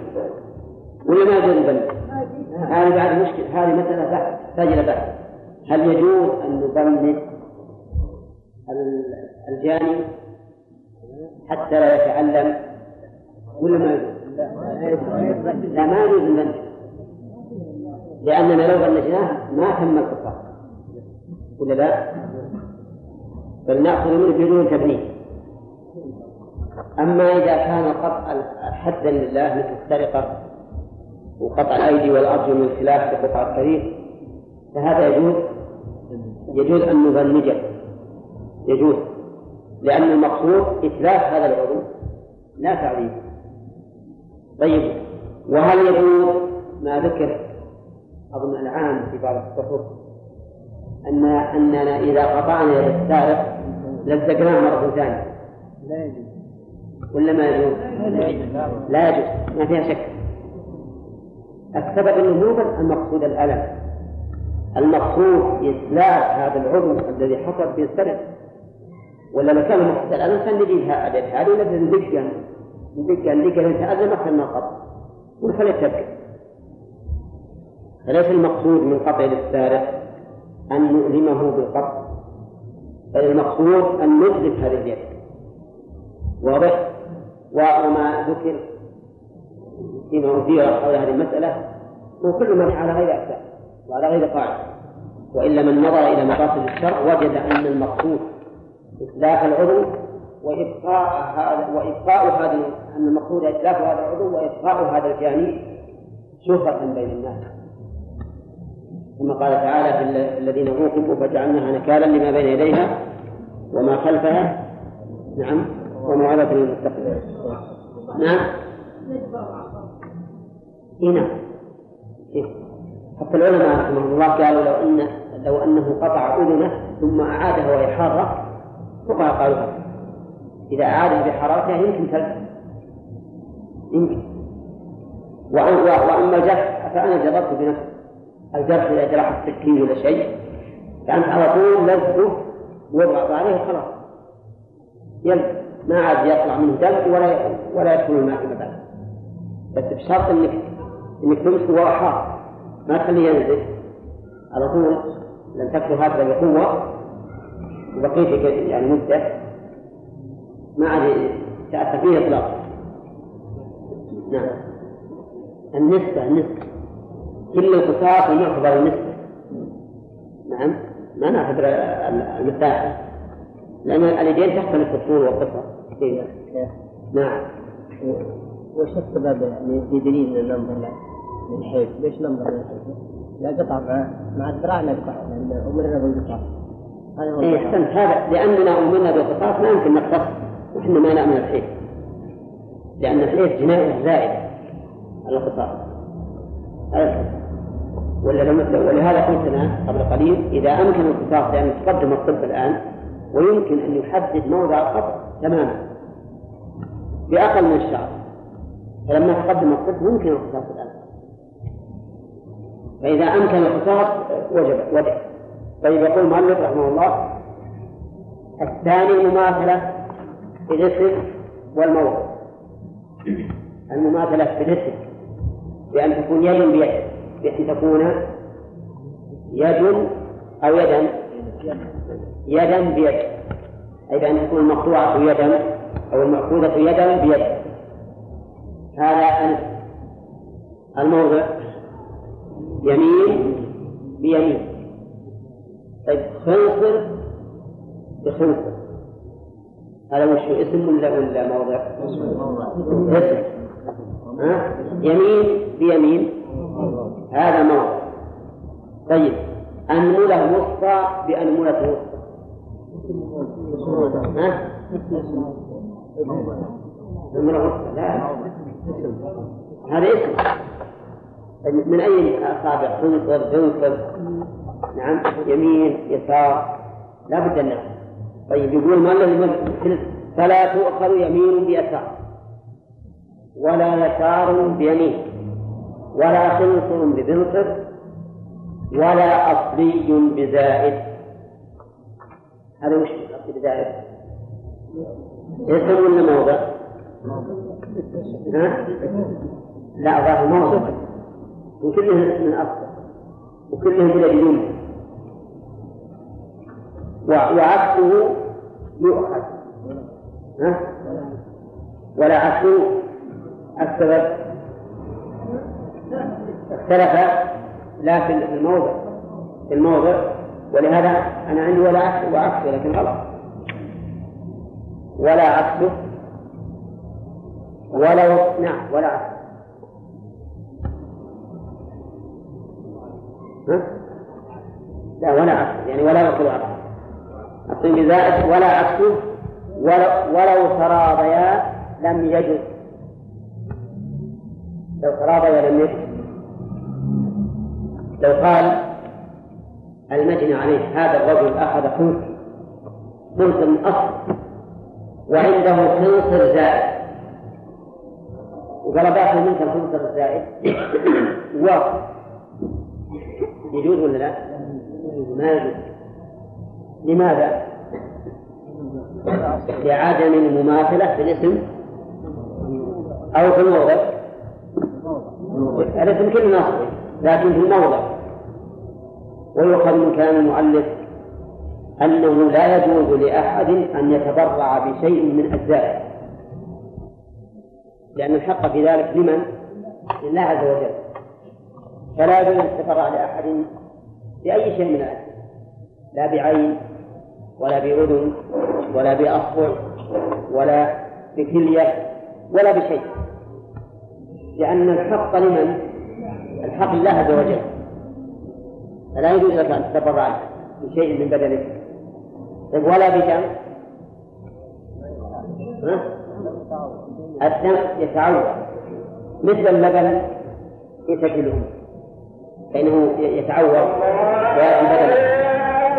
ولا ما يجوز نبنج هذه بعد مشكلة. هذه مسألة تحتاج إلى بحث هل يجوز أن نبنج الجاني حتى لا يتعلم ولا ما؟ لا ما يجوز البنج لأننا لو بلجناه ما تم القصاص ولا لا؟ بل نأخذ منه بدون تبنيه. أما إذا كان قطع حدا لله مثل السرقة وقطع الأيدي والأرجل من خلاف بقطع الطريق فهذا يجوز. يجوز أن نبنجه يجوز. لأن المقصود إتلاف هذا العضو لا تعذيب طيب وهل يجوز ما ذكر أظن العام في بعض الصحف أن أننا إذا قطعنا يد السارق لزقناه مرة ثانية؟ لا يجوز. ولا ما يجوز؟ لا يجوز. ما فيها شك. السبب النزول المقصود الألم. المقصود إتلاف هذا العضو الذي حصل في السرقة ولا لو كان مقصود الألم كان نجيب هذه ونبدأ ندقه ندقه ندقه لين أكثر من القطع ونخليه فليس المقصود من قطع للسارق أن نؤلمه بالقطع؟ بل المقصود أن نتلف هذه اليد. واضح؟ وما ذكر فيما أثير حول هذه المسألة. هو كل من على غير أساس وعلى غير قاعدة. وإلا من نظر إلى مقاصد الشرع وجد أن المقصود إتلاف العضو وإبقاء هذا وإبقاء هذا أن المقصود إتلاف هذا العضو وإبقاء هذا الجاني شهرة بين الناس. كما قال تعالى في الذين عوقبوا فجعلناها نكالا لما بين يديها وما خلفها. نعم. وموعظة للمتقين نعم. اي نعم. حتى العلماء رحمهم الله قالوا لو ان لو أنه قطع أذنه ثم أعادها وهي حارة فقهاء قالوا إذا اعادها بحرارتها يمكن تلف يمكن. وأما الجرح فأنا جربت بنفسي. الجرح إذا جرح السكين ولا شيء فأنت على طول لزقه واضغط عليه وخلاص يلزق ما عاد يطلع منه دم ولا ولا يدخل الماء بعد بس بشرط انك إنك تمسكه وهو حار ما تخليه ينزل. على طول لن تكفي هكذا بقوة. وبقيت يعني مدة ما عاد تأثر فيه إطلاقا. نعم. النسبة النسبة. كل القصاص يعتبر النسبة نعم. ما نعتبر المساحة. لأن اليدين تختلف الطول والقصر نعم. وش السبب يعني في دليل النمبر للحيض؟ ليش نمبر للحيض؟ لا قطع مع الذراع نقطع لأن أمرنا بالقطاع هذا إيه. أحسنت. هذا لأننا أمرنا بالقصاص ما يمكن نقتص وإحنا ما نأمن الحيض لأن الحيض جناية زائدة على القصاص ولا ولهذا قلت أنا قبل قليل إذا أمكن القصاص لأن تقدم الطب الآن ويمكن أن يحدد موضع القطع تماما. بأقل من الشعر فلما تقدم الطب ممكن القصاص الآن. فإذا أمكن القصاص وجب وجب طيب يقول المؤلف رحمه الله الثاني المماثلة في الاسم والموضع المماثلة في الاسم بأن تكون يد بيد بأن تكون يد أو يدا يدا بيد. أي بأن تكون المقطوعة يدا أو المأخوذة يدا بيد. هذا الموضع يمين بيمين. طيب خنصر بخنصر هذا وش اسم ولا ولا موضع؟ اسم؟ يمين بيمين. هذا موضع. طيب أنملة وسطى بأنملة وسطى. ها؟ أنملة وسطى لا. هذا اسم. طيب من أي أصابع؟ خنصر خنصر نعم يمين يسار لا بد أن طيب يقول ما الذي فلا تؤخذ يمين بيسار ولا يسار بيمين ولا خنصر ببنصر ولا أصلي بزائد هذا وش الأصلي بزائد؟ اسم ولا موضع؟ ها؟ لا ظاهر موضع وكلهم من أصل وكلهم بلا بدون. وعكسه يؤخذ. ها؟ ولا عكسه السبب. اختلف لا في الموضع. في الموضع. ولهذا أنا عندي ولا عكس وعكسه لكن غلط. ولا عكسه. ولو نعم ولا عكسه. لا ولا عكس. يعني ولا يأخذ عكس الطين بزائد ولا عكسه ولو, تراضيا لم يجد. لو تراضيا لم يجد. لو قال المجني عليه هذا الرجل أخذ خنصر خنصر من أصل وعنده خنصر زائد. وقال باخذ منك الخنصر الزائد. [CLEARS THROAT] واحد يجوز ولا لا؟ ما يجوز لماذا؟ لعدم المماثلة في الاسم أو في الموضع الاسم كله ناصب لكن في الموضع ويؤخذ من كلام المؤلف أنه لا يجوز لأحد أن يتبرع بشيء من أجزائه لأن الحق في ذلك لمن؟ لله عز وجل فلا يجوز يتبرع لأحد بأي شيء من الأجزاء لا بعين ولا بأذن ولا بأصبع ولا بكلية ولا بشيء. لأن الحق لمن؟ الحق لله عز وجل. فلا يجوز لك أن تتبرع بشيء من بدنك. طيب ولا بدم الدم يتعوض مثل اللبن يتكلهم فإنه يتعوض ويأتي بدنه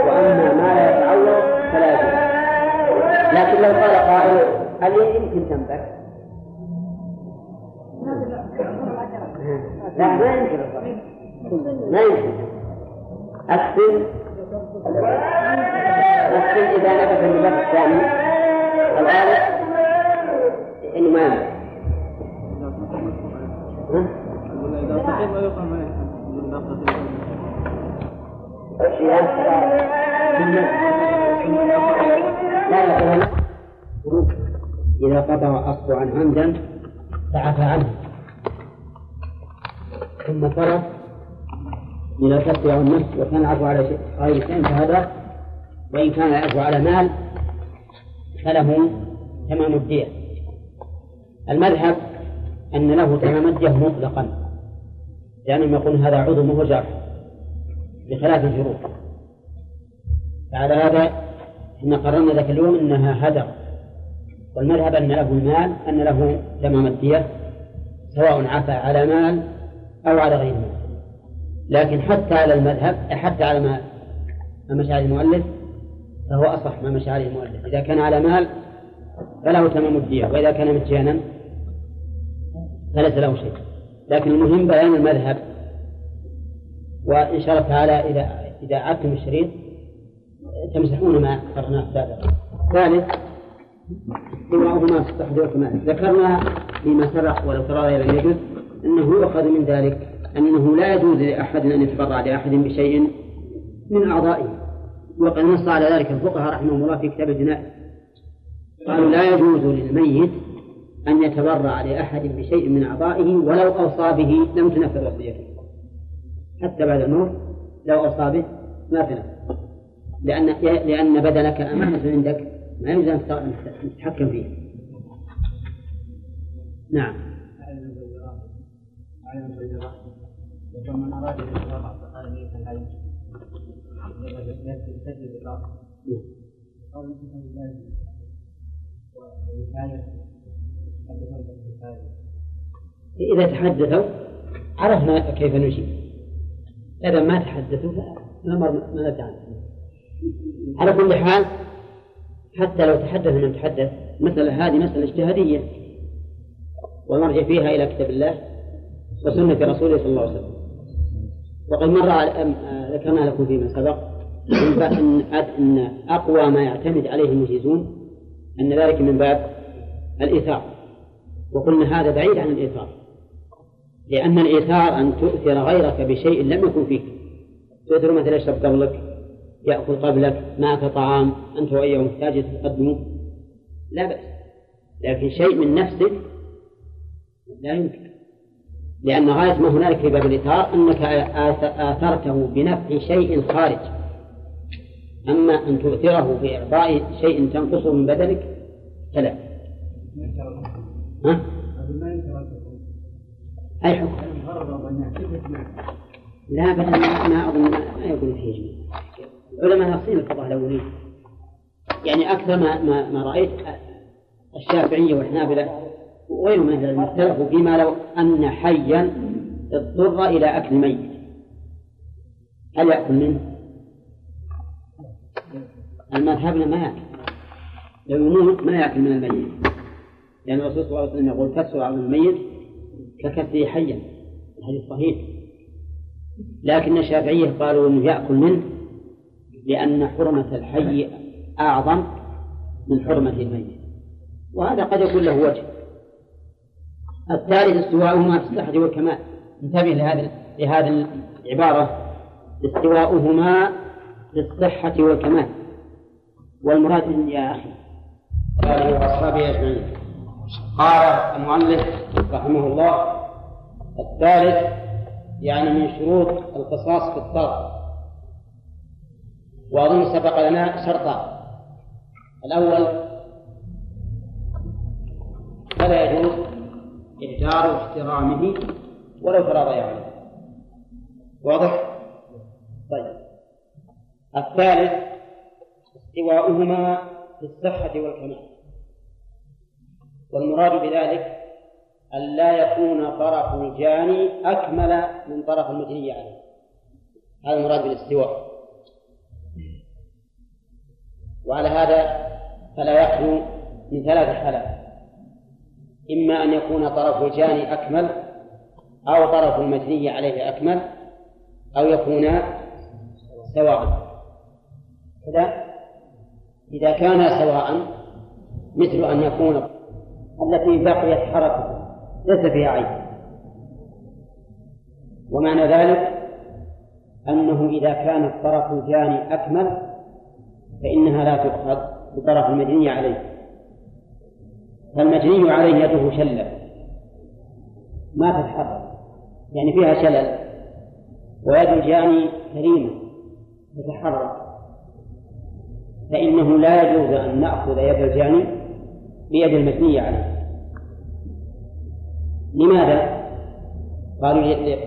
وأما ما لا يتعوض فلا يجوز. لكن لو قال قائل هل يمكن تنبت؟ لا ما يمكن. ما يمكن. السن السن إذا نبت النبات الثاني. الغالب إنه ما ينبت إذا قطع أصل عن عمدا فعفى عنه. ثم من الكف أو النفس وكان العفو على غير شيء فهذا وإن كان العفو على مال فله تمام الدية. المذهب أن له تمام الدية مطلقا لأنهم يقولون هذا عضو وهو بخلاف الجروح فعلى هذا إحنا قررنا ذاك اليوم إنها هدر. والمذهب أن له المال أن له تمام الدية سواء عفى على مال أو على غير مال. لكن حتى على المذهب حتى على ما مشى عليه المؤلف فهو أصح ما مشى عليه المؤلف. إذا كان على مال فله تمام الدية وإذا كان مجانا فليس له شيء. لكن المهم بيان المذهب. وإن شاء الله تعالى إذا إذا عدتم الشريط تمسحون ما قرناه سابقا. ثالث بما في تحضير ذكرنا فيما سبق ولو ترى لم يجد أنه يؤخذ من ذلك أنه لا يجوز لأحد أن يتبرع لأحد بشيء من أعضائه. وقد نص على ذلك الفقهاء رحمهم الله في كتاب الجنائز. قالوا لا يجوز للميت أن يتبرع لأحد بشيء من أعضائه ولو أوصى به لم تنفذ وصيته. حتى بعد الموت لو أوصى به ما تنفذ لأن لأن بدنك أمانة عندك ما يجوز أن تتحكم فيه. نعم. إذا تحدثوا عرفنا كيف نجيب. إذا ما تحدثوا فالأمر ما ندري على كل حال حتى لو تحدث من تحدث مسألة هذه مسألة اجتهادية. ونرجع فيها إلى كتاب الله وسنة رسوله صلى الله عليه وسلم. وقد مر ذكرنا لكم فيما سبق أن أن أقوى ما يعتمد عليه المجيزون أن ذلك من باب الإيثار. وقلنا هذا بعيد عن الإيثار. لأن الإيثار أن تؤثر غيرك بشيء لم يكن فيك. تؤثر مثلا يشرب قبلك يأكل قبلك معك طعام أنت وإياه محتاج تقدمه. لا بأس. لكن شيء من نفسك لا يمكن. لأن غاية ما هنالك في باب الإثار أنك آثرته بنفع شيء خارج. أما أن تؤثره بإعطاء شيء تنقصه من بدنك فلا. ها؟ أي حكم؟ لا بل ما أظن ما يقول فيه إجماع العلماء ناصين القضاء الأولين. يعني أكثر ما ما, ما رأيت الشافعية والحنابلة وغيرهم من العلم اختلفوا فيما لو أن حيا اضطر إلى أكل ميت هل يأكل منه؟ المذهب ما يأكل. لو يموت ما يأكل من الميت. لأن الرسول صلى الله عليه وسلم يقول كسر عظم الميت ككسره حيا الحديث صحيح. لكن الشافعية قالوا أنه يأكل منه لأن حرمة الحي أعظم من حرمة الميت. وهذا قد يكون له وجه. الثالث استواؤهما في الصحة والكمال. انتبه لهذه لهذه العبارة. استواؤهما في الصحة والكمال. والمراد يا أخي. أجمعين. قال المؤلف رحمه الله. الثالث يعني من شروط القصاص في الطرف. وأظن سبق لنا شرطان. الأول فلا يجوز إهدار احترامه ولو تراضي عليه واضح؟ طيب. الثالث استواؤهما في الصحة والكمال. والمراد بذلك أن لا يكون طرف الجاني أكمل من طرف المجني عليه هذا المراد بالاستواء. وعلى هذا فلا يخلو من ثلاث حالات. إما أن يكون طرف الجاني أكمل أو طرف المجني عليه أكمل أو يكونا سواء. كذا. إذا كانا سواء مثل أن يكون التي بقيت حركته. ليس فيها عيب. ومعنى ذلك أنه إذا كان الطرف الجاني أكمل فإنها لا تؤخذ بطرف المجني عليه. فالمجني عليه يده شلة ما تتحرك يعني فيها شلل ويد الجاني كريمة تتحرك. فإنه لا يجوز أن نأخذ يد الجاني بيد المجني عليه. لماذا؟ قالوا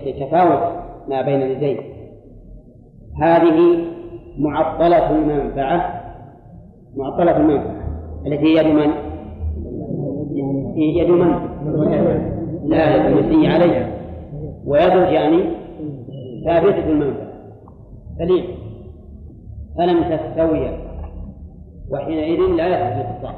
لتفاوت ما بين اليدين. هذه معطلة المنفعة معطلة المنفعة. التي هي يد من؟ يد من؟ لا يد المسيء عليها. ويد الجاني ثابتة المنفعة. سليم فلم تستوي. وحينئذ لا يثبت الاتصال